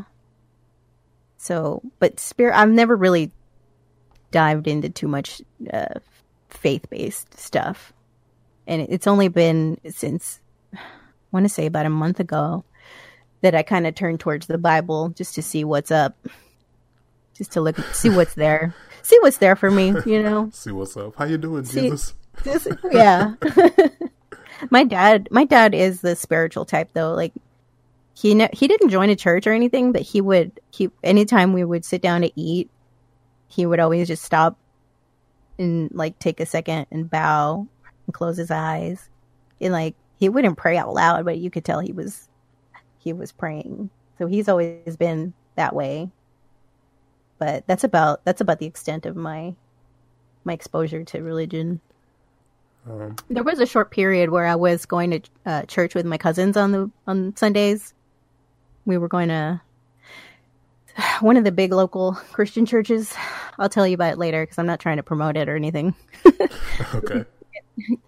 so but spirit. I've never really dived into too much uh, faith based stuff, and it's only been since I want to say about a month ago that I kind of turned towards the Bible just to see what's up just to look, see what's there, see what's there for me. You know, see what's up. How you doing, see, Jesus? Just, yeah. my dad, my dad is the spiritual type though. Like he ne- he didn't join a church or anything, but he would he anytime we would sit down to eat, he would always just stop and like take a second and bow and close his eyes. And like he wouldn't pray out loud, but you could tell he was he was praying. So he's always been that way but that's about that's about the extent of my my exposure to religion. Um, there was a short period where I was going to uh, church with my cousins on the on Sundays. We were going to one of the big local Christian churches. I'll tell you about it later because I'm not trying to promote it or anything. okay.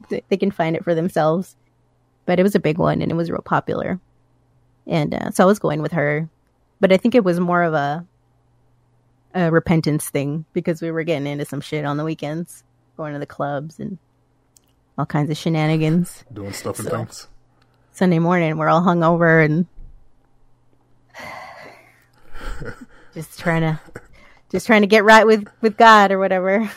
they can find it for themselves. But it was a big one and it was real popular. And uh, so I was going with her. But I think it was more of a a repentance thing because we were getting into some shit on the weekends, going to the clubs and all kinds of shenanigans, doing stuff and so, things. Sunday morning, we're all hungover and just trying to just trying to get right with with God or whatever.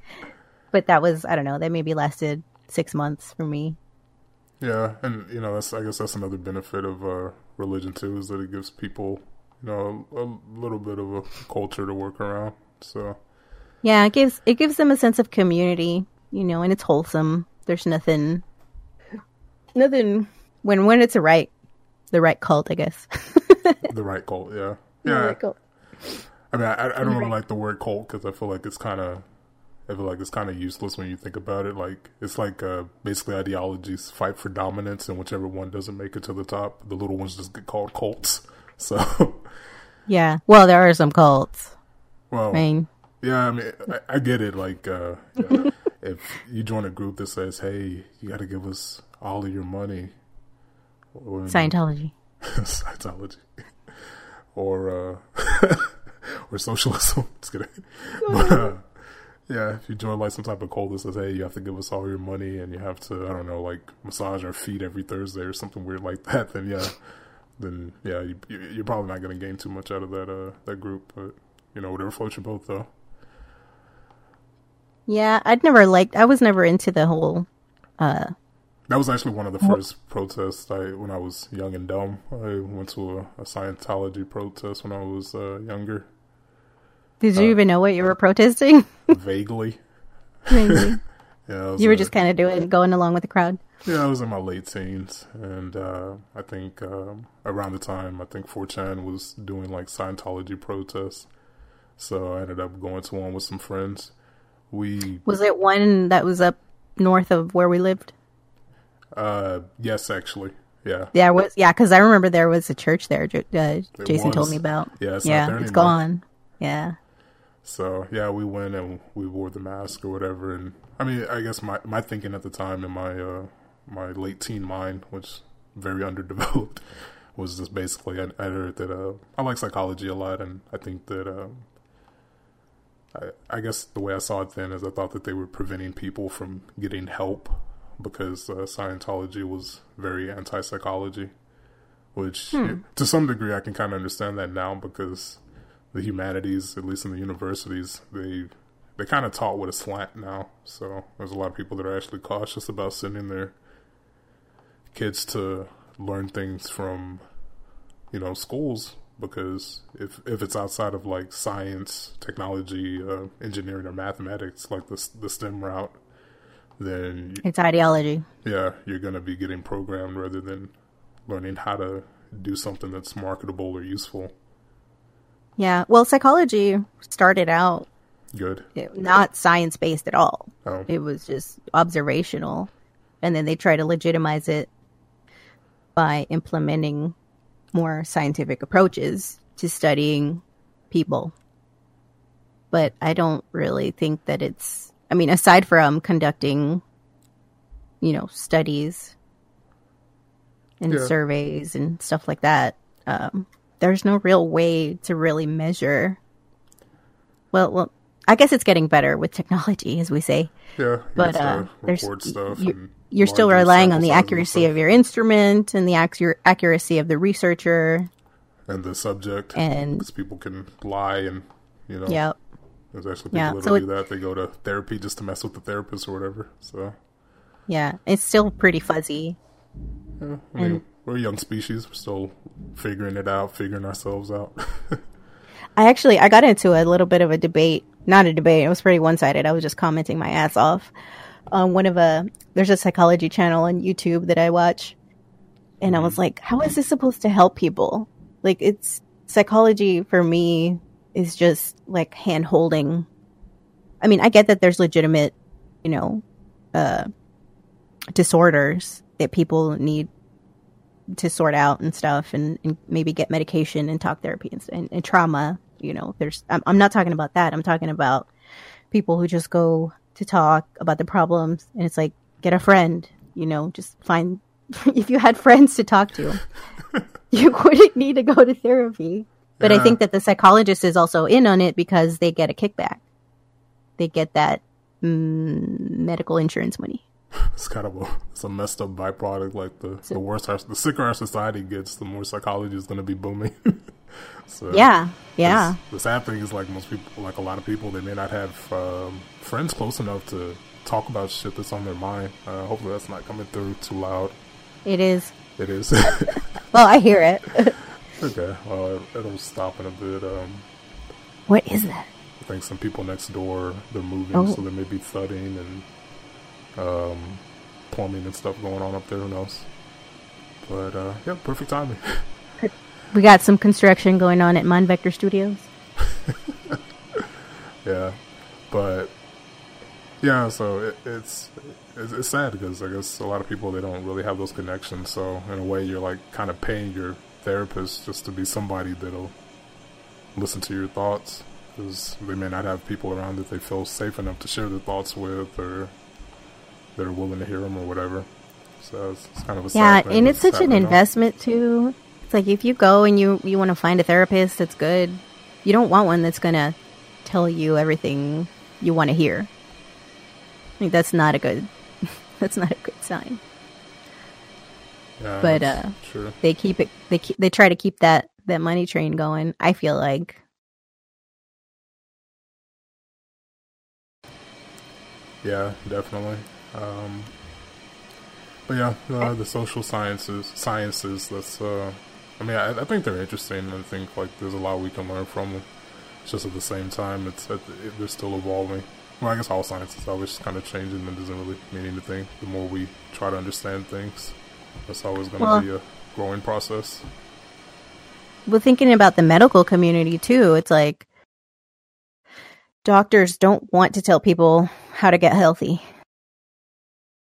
but that was I don't know. That maybe lasted six months for me. Yeah, and you know that's I guess that's another benefit of uh, religion too is that it gives people you know, a, a little bit of a culture to work around. So, yeah, it gives it gives them a sense of community, you know, and it's wholesome. There's nothing, nothing when when it's a right, the right cult, I guess. the right cult, yeah, yeah. Right cult. I mean, I, I don't really like the word cult because I feel like it's kind of, I feel like it's kind of useless when you think about it. Like it's like uh, basically ideologies fight for dominance, and whichever one doesn't make it to the top, the little ones just get called cults. So, yeah. Well, there are some cults. Well, I mean, yeah. I mean, I, I get it. Like, uh, yeah, if you join a group that says, "Hey, you got to give us all of your money," or, Scientology, Scientology, or uh, or socialism. Just kidding. But, uh, yeah, if you join like some type of cult that says, "Hey, you have to give us all your money and you have to, I don't know, like massage our feet every Thursday or something weird like that," then yeah, then yeah, you, are probably not going to gain too much out of that uh, that group. But you know, whatever floats your boat, though. Yeah, I'd never liked. I was never into the whole. Uh, that was actually one of the first protests I when I was young and dumb. I went to a, a Scientology protest when I was uh, younger. Did you uh, even know what you were protesting? vaguely. Vaguely. yeah, you were just kind of doing going along with the crowd. Yeah, I was in my late teens, and uh, I think um, around the time I think 4chan was doing like Scientology protests, so I ended up going to one with some friends. We was it one that was up north of where we lived. Uh, yes, actually, yeah. Yeah, was yeah because I remember there was a church there. Uh, Jason was. told me about. Yeah, it's yeah, it's gone. Yeah. So yeah, we went and we wore the mask or whatever, and I mean, I guess my my thinking at the time in my uh, my late teen mind, which very underdeveloped, was just basically I, I heard that uh, I like psychology a lot, and I think that um, I, I, guess the way I saw it then is I thought that they were preventing people from getting help because uh, Scientology was very anti psychology, which hmm. to some degree I can kind of understand that now because the humanities, at least in the universities, they they kind of taught with a slant now. So there's a lot of people that are actually cautious about sending their kids to learn things from, you know, schools because if if it's outside of like science, technology, uh, engineering, or mathematics, like the the STEM route, then it's ideology. Yeah, you're gonna be getting programmed rather than learning how to do something that's marketable or useful. Yeah, well, psychology started out good, not science based at all. Oh. It was just observational, and then they try to legitimize it by implementing more scientific approaches to studying people. But I don't really think that it's, I mean, aside from conducting, you know, studies and yeah. surveys and stuff like that, um, there's no real way to really measure. Well, well, I guess it's getting better with technology, as we say. Yeah, but uh, there's you, you're still relying on the accuracy of your instrument and the accur- accuracy of the researcher and the subject, and because people can lie and you know, yeah, there's actually people yeah. that so do that. They go to therapy just to mess with the therapist or whatever. So yeah, it's still pretty fuzzy. Yeah, I mean, and, we're a young species. We're still figuring it out, figuring ourselves out. I actually I got into a little bit of a debate. Not a debate. It was pretty one sided. I was just commenting my ass off on one of a. There's a psychology channel on YouTube that I watch, and I was mm-hmm. like, "How is this supposed to help people?" Like, it's psychology for me is just like hand holding. I mean, I get that there's legitimate, you know, uh, disorders that people need to sort out and stuff and, and maybe get medication and talk therapy and, and, and trauma you know there's I'm, I'm not talking about that. I'm talking about people who just go to talk about the problems and it's like get a friend you know just find if you had friends to talk to you wouldn't need to go to therapy. But yeah. i think that the psychologist is also in on it because they get a kickback. They get that mm, medical insurance money it's kind of a it's a messed up byproduct. Like the so, the worse our, the sicker our society gets, the more psychology is going to be booming. so yeah, yeah. The sad thing is, like most people, like a lot of people, they may not have um, friends close enough to talk about shit that's on their mind. Uh, hopefully, that's not coming through too loud. It is. It is. well, I hear it. okay. Well, it'll stop in a bit. Um, what is that? I think some people next door they're moving, oh. so there may be thudding and um, plumbing and stuff going on up there. Who knows? But uh, yeah, perfect timing. we got some construction going on at Mind Vector Studios. yeah, but yeah, so it, it's, it's it's sad because I guess a lot of people they don't really have those connections. So in a way, you're like kind of paying your therapist just to be somebody that'll listen to your thoughts because they may not have people around that they feel safe enough to share their thoughts with or that are willing to hear them or whatever. So it's, it's kind of a yeah, and it's such an investment too. It's like if you go and you you want to find a therapist that's good, you don't want one that's gonna tell you everything you want to hear. I think that's not a good that's not a good sign. Yeah, but uh, true. they keep it they keep, they try to keep that that money train going. I feel like Yeah, definitely. Um, but yeah, uh, the social sciences, sciences. That's. Uh, I mean, I, I, think they're interesting. I think like there's a lot we can learn from them. It's just at the same time, it's it, they're still evolving. Well, I guess all science is always kind of changing and doesn't really mean anything. The more we try to understand things, that's always going to well, be a growing process. Well, thinking about the medical community too, it's like doctors don't want to tell people how to get healthy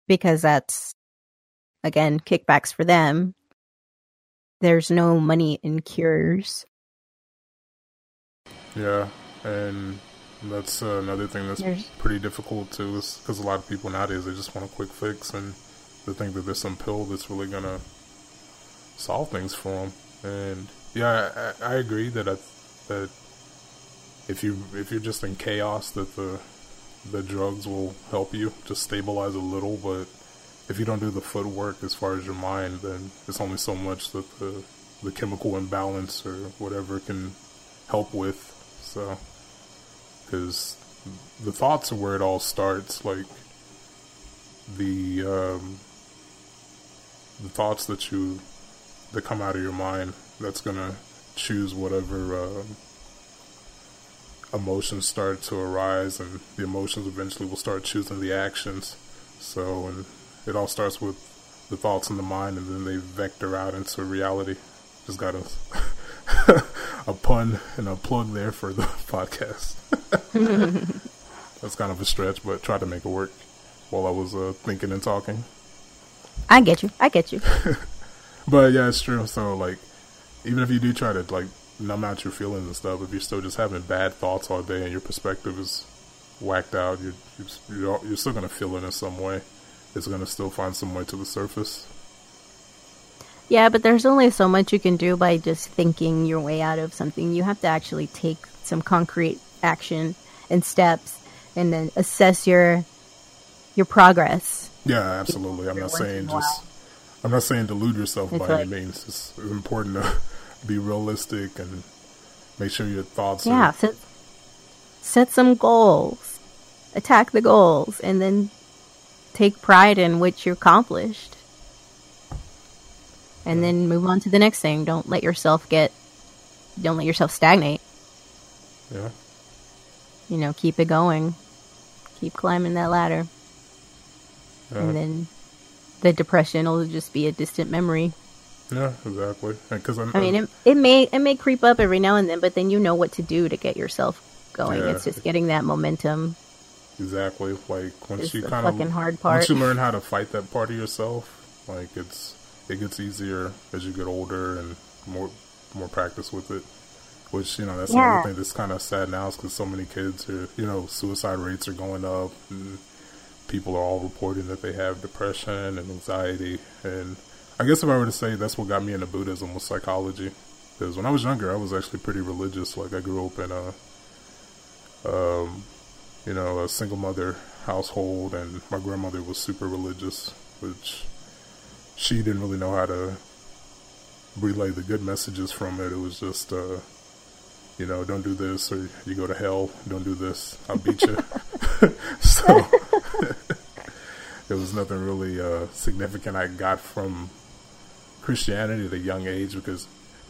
because that's again kickbacks for them. There's no money in cures. Yeah, and that's uh, another thing that's there's... pretty difficult too, is because a lot of people nowadays they just want a quick fix and they think that there's some pill that's really gonna solve things for them. And yeah, I, I agree that I, that if you if you're just in chaos, that the the drugs will help you to stabilize a little. But if you don't do the footwork as far as your mind, then it's only so much that the the chemical imbalance or whatever can help with. So, because the thoughts are where it all starts. Like the um, the thoughts that you that come out of your mind. That's gonna choose whatever uh, emotions start to arise, and the emotions eventually will start choosing the actions. So, and it all starts with the thoughts in the mind, and then they vector out into reality. Just got a a pun and a plug there for the podcast. That's kind of a stretch, but tried to make it work while I was uh, thinking and talking. I get you. I get you. but yeah, it's true. So like, even if you do try to like numb out your feelings and stuff, if you're still just having bad thoughts all day and your perspective is whacked out, you're you're, you're still gonna feel it in some way. It's gonna still find some way to the surface. Yeah, but there's only so much you can do by just thinking your way out of something. You have to actually take some concrete action and steps, and then assess your your progress. Yeah, absolutely. I'm not saying just. I'm not saying delude yourself it's by like, any means. It's important to be realistic and make sure your thoughts. Yeah, are... set, set some goals, attack the goals, and then take pride in what you accomplished and then move on to the next thing. Don't let yourself get, don't let yourself stagnate. Yeah. You know, keep it going. Keep climbing that ladder. Yeah. And then the depression will just be a distant memory. Yeah, exactly. Because I mean, it, it may it may creep up every now and then, but then you know what to do to get yourself going. Yeah. It's just getting that momentum. Exactly. Like once you kind of hard part. Once you learn how to fight that part of yourself, like it's it gets easier as you get older and more more practice with it. Which you know that's yeah. another thing that's kind of sad now is because so many kids are you know suicide rates are going up and people are all reporting that they have depression and anxiety and I guess if I were to say that's what got me into Buddhism was psychology because when I was younger I was actually pretty religious like I grew up in a um you know a single mother household and my grandmother was super religious which she didn't really know how to relay the good messages from it. It was just, uh, you know, don't do this or you go to hell. Don't do this. I'll beat you. so there was nothing really uh, significant I got from Christianity at a young age because,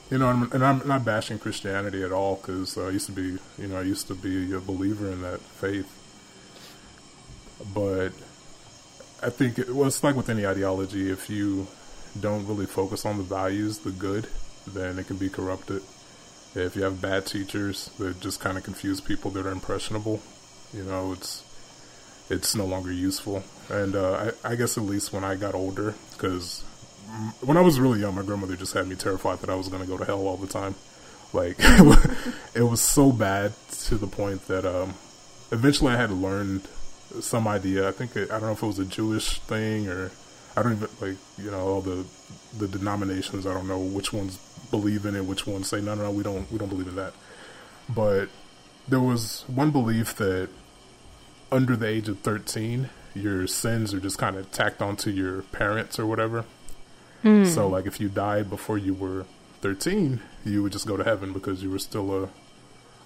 you know, and I'm not bashing Christianity at all because uh, I used to be, you know, I used to be a believer in that faith. But I think it, well, like with any ideology. If you don't really focus on the values, the good, then it can be corrupted. If you have bad teachers that just kind of confuse people that are impressionable, you know, it's it's no longer useful. And uh, I, I guess at least when I got older, because when I was really young, my grandmother just had me terrified that I was going to go to hell all the time. Like it was so bad to the point that um, eventually I had learned some idea. I think it, I don't know if it was a Jewish thing or I don't even like you know all the the denominations. I don't know which ones believe in it, which ones say no, no, no, we don't, we don't believe in that. But there was one belief that under the age of thirteen, your sins are just kind of tacked onto your parents or whatever. Mm. So like if you died before you were thirteen, you would just go to heaven because you were still a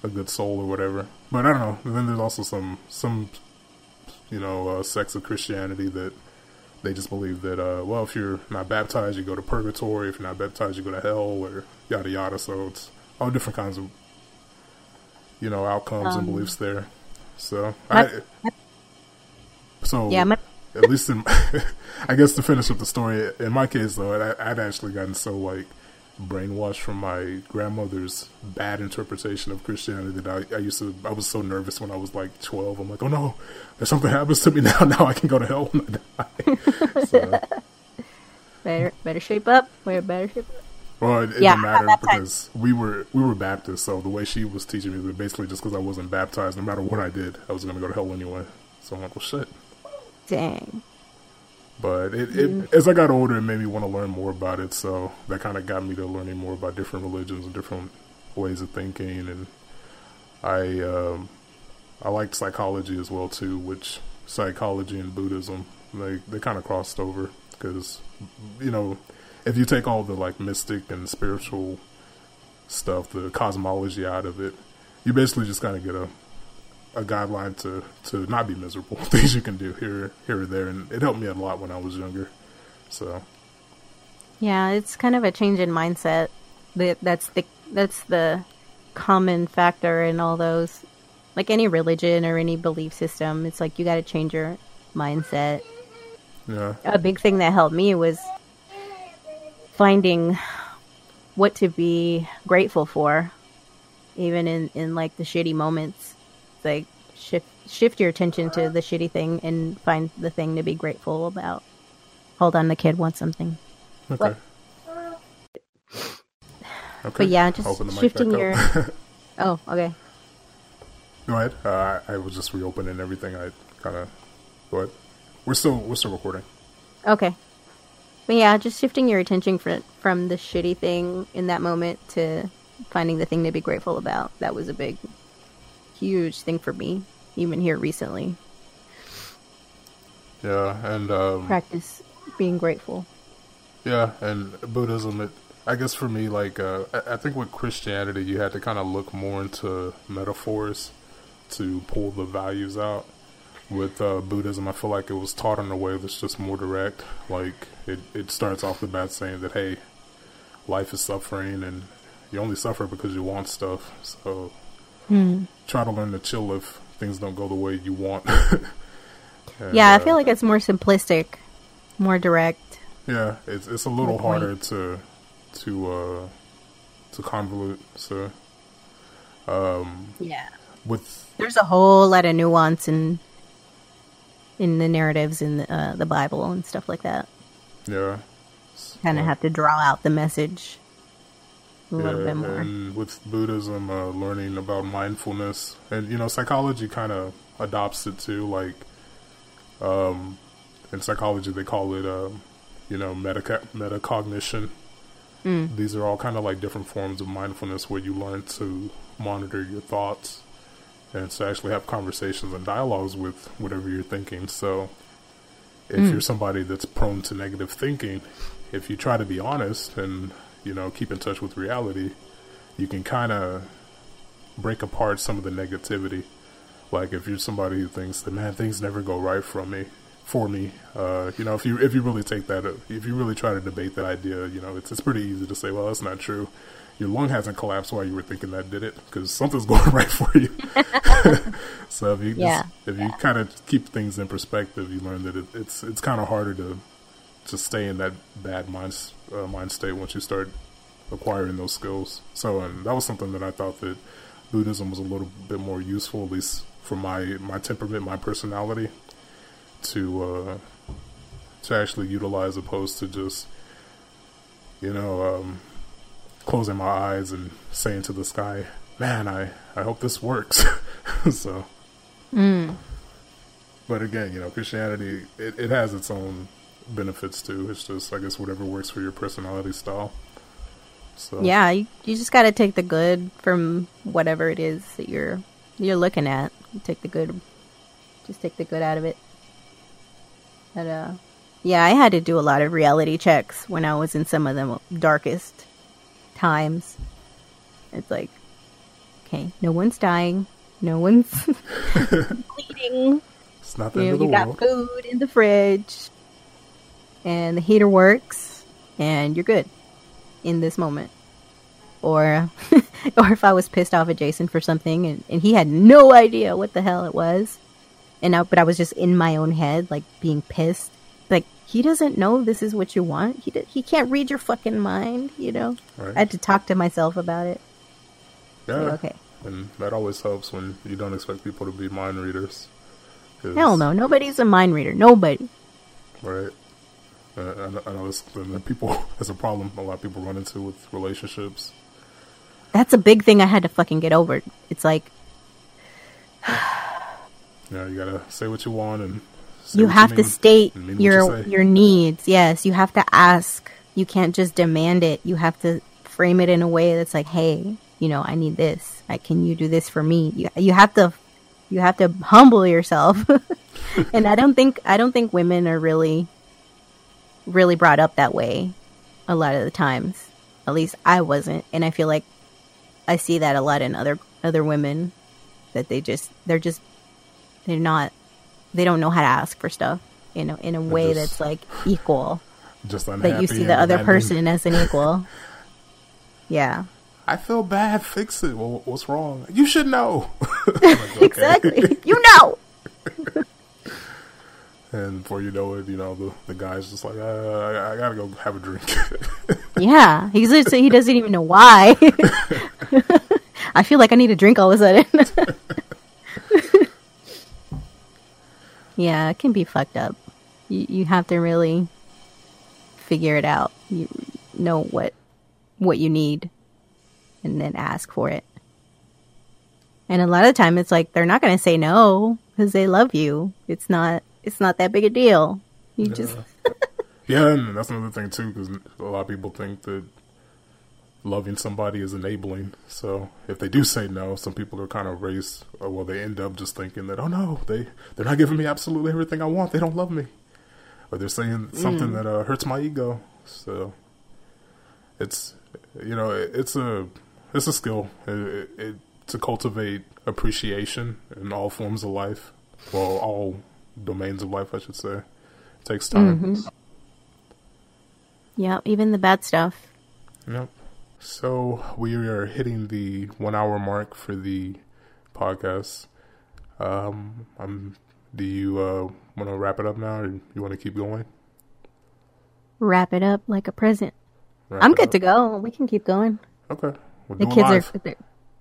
a good soul or whatever. But I don't know. And then there's also some some you know, uh, sects of Christianity that they just believe that, uh, well, if you're not baptized, you go to purgatory. If you're not baptized, you go to hell, or yada yada. So it's all different kinds of, you know, outcomes um, and beliefs there. So my, I, so yeah, my, at least in, I guess to finish up the story, in my case though, I, I'd actually gotten so like brainwashed from my grandmother's bad interpretation of Christianity that I, I, used to. I was so nervous when I was like twelve. I'm like, oh no, if something happens to me now, now I can go to hell when I die. so, better, better shape up. Wear better shape up. Well, it, it yeah, didn't matter because we were we were Baptist, so the way she was teaching me, was basically just because I wasn't baptized, no matter what I did, I was going to go to hell anyway. So I'm like, well, shit. Dang. But it, it mm. as I got older, it made me want to learn more about it. So that kind of got me to learning more about different religions and different ways of thinking and I um, I liked psychology as well too, which psychology and Buddhism they they kind of crossed over because you know if you take all the like mystic and spiritual stuff, the cosmology out of it, you basically just kind of get a a guideline to to not be miserable. Things you can do here here or there, and it helped me a lot when I was younger. So yeah, it's kind of a change in mindset. That that's the that's the common factor in all those. Like any religion or any belief system, it's like you got to change your mindset. Yeah. A big thing that helped me was finding what to be grateful for, even in in like the shitty moments. It's like shift shift your attention to the shitty thing and find the thing to be grateful about. Hold on, the kid wants something. Okay. Okay. But yeah, just shifting your. oh, okay. Go ahead. Uh, I, I was just reopening everything. I kind of go ahead. We're still we're still recording. Okay. But yeah, just shifting your attention from from the shitty thing in that moment to finding the thing to be grateful about. That was a big, huge thing for me, even here recently. Yeah, and um, practice being grateful. Yeah, and Buddhism. It, I guess for me, like uh, I, I think with Christianity, you had to kind of look more into metaphors to pull the values out. With uh, Buddhism, I feel like it was taught in a way that's just more direct. Like it, it starts off the bat saying that hey, life is suffering, and you only suffer because you want stuff. So mm. try to learn to chill if things don't go the way you want. and, yeah, I feel uh, like it's more simplistic, more direct. Yeah, it's it's a little harder to to uh to convolute. So um yeah, with there's a whole lot of nuance in in the narratives in the, uh, the Bible and stuff like that. Yeah, kind of have to draw out the message a yeah, little bit more. And with Buddhism, uh, learning about mindfulness, and you know, psychology kind of adopts it too. Like, um, in psychology, they call it, uh, you know, meta metacognition. Mm. These are all kind of like different forms of mindfulness where you learn to monitor your thoughts and to actually have conversations and dialogues with whatever you're thinking. So, if mm. you're somebody that's prone to negative thinking, if you try to be honest and you know keep in touch with reality, you can kind of break apart some of the negativity. Like if you're somebody who thinks that man things never go right from me, for me. Uh, you know, if you if you really take that, if you really try to debate that idea, you know, it's it's pretty easy to say, well, that's not true. Your lung hasn't collapsed while you were thinking that, did it? Because something's going right for you. so if you yeah. just, if you kind of keep things in perspective, you learn that it, it's it's kind of harder to to stay in that bad mind uh, mind state once you start acquiring those skills. So, and that was something that I thought that Buddhism was a little bit more useful, at least for my my temperament, my personality to uh, to actually utilize opposed to just you know um, closing my eyes and saying to the sky, "Man, I I hope this works." so, mm. but again, you know, Christianity it, it has its own benefits too. It's just I guess whatever works for your personality style. So yeah, you, you just got to take the good from whatever it is that you're you're looking at. You take the good, just take the good out of it. But uh, yeah, I had to do a lot of reality checks when I was in some of the darkest times. It's like, okay, no one's dying, no one's bleeding. It's not the you, know, you got food in the fridge, and the heater works, and you're good in this moment. Or, or if I was pissed off at Jason for something, and, and he had no idea what the hell it was, and I, but I was just in my own head, like being pissed. Like he doesn't know this is what you want. He d- he can't read your fucking mind. You know. Right. I had to talk to myself about it. Yeah. So, okay. And that always helps when you don't expect people to be mind readers. Hell no, nobody's a mind reader. Nobody. Right. Uh, I, know, this, people that's a problem. A lot of people run into with relationships. That's a big thing I had to fucking get over. It's like Yeah, you gotta say what you want and you have you to state your you your needs. Yes, you have to ask. You can't just demand it. You have to frame it in a way that's like, "Hey, you know, I need this. I can you do this for me? You you have to you have to humble yourself. and I don't think I don't think women are really really brought up that way a lot of the times. At least I wasn't, and I feel like I see that a lot in other other women that they just they're just they're not they don't know how to ask for stuff you know, in a way just, that's like equal. Just that you see the other person as an equal. yeah. I feel bad. Fix it. Well, what's wrong? You should know. like, exactly. You know. And before you know it, you know the the guy's just like, uh, I, I, gotta go have a drink. yeah, he's he doesn't even know why. I feel like I need a drink all of a sudden. yeah, it can be fucked up. You you have to really figure it out. You know what what you need, and then ask for it. And a lot of the time, it's like they're not going to say no because they love you. It's not it's not that big a deal. You yeah. just yeah, and that's another thing too, because a lot of people think that loving somebody is enabling. So if they do say no, some people are kind of raised, or well, they end up just thinking that oh no, they they're not giving me absolutely everything I want. They don't love me, or they're saying something mm. that uh, hurts my ego. So it's you know it, it's a it's a skill it, it, to cultivate appreciation in all forms of life. Well, all domains of life, I should say. It takes time. Mm-hmm. Yeah, even the bad stuff. Yep. So we are hitting the one hour mark for the podcast. Um, I'm, do you uh, want to wrap it up now, or you want to keep going? Wrap it up like a present. Wrap I'm good up. to go. We can keep going. Okay. the kids live. are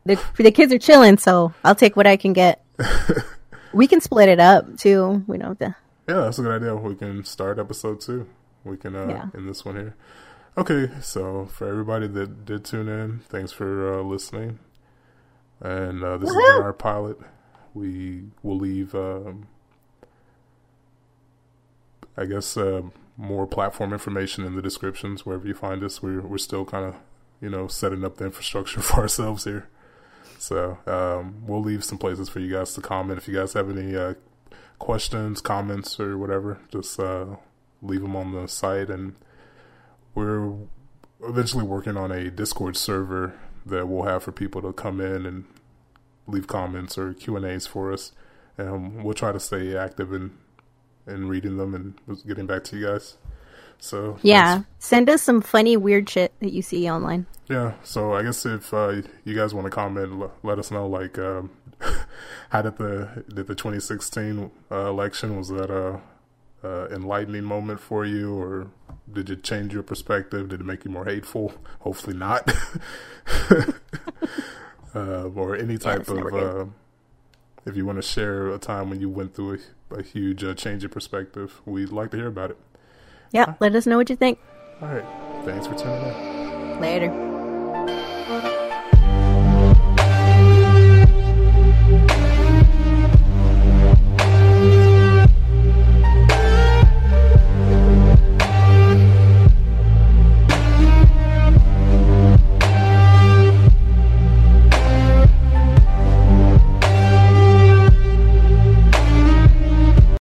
the, the kids are chilling, so I'll take what I can get. We can split it up too. We don't have to. Yeah, that's a good idea. We can start episode two. We can uh, yeah. in this one here. Okay, so for everybody that did tune in, thanks for uh, listening. And uh, this Woo-hoo! has been our pilot. We will leave, um, I guess, uh, more platform information in the descriptions wherever you find us. We're we're still kind of, you know, setting up the infrastructure for ourselves here. So um, we'll leave some places for you guys to comment. If you guys have any uh, questions, comments, or whatever, just uh, leave them on the site. And we're eventually working on a Discord server that we'll have for people to come in and leave comments or Q and A's for us. And we'll try to stay active in in reading them and getting back to you guys. So yeah, send us some funny weird shit that you see online. Yeah, so I guess if uh, you guys want to comment, l- let us know. Like, um, how did the did the 2016 uh, election was that a, a enlightening moment for you, or did it change your perspective? Did it make you more hateful? Hopefully not. uh, or any type yeah, of. Uh, if you want to share a time when you went through a, a huge uh, change of perspective, we'd like to hear about it. Yeah, let us know what you think. All right. Thanks for tuning in. Later.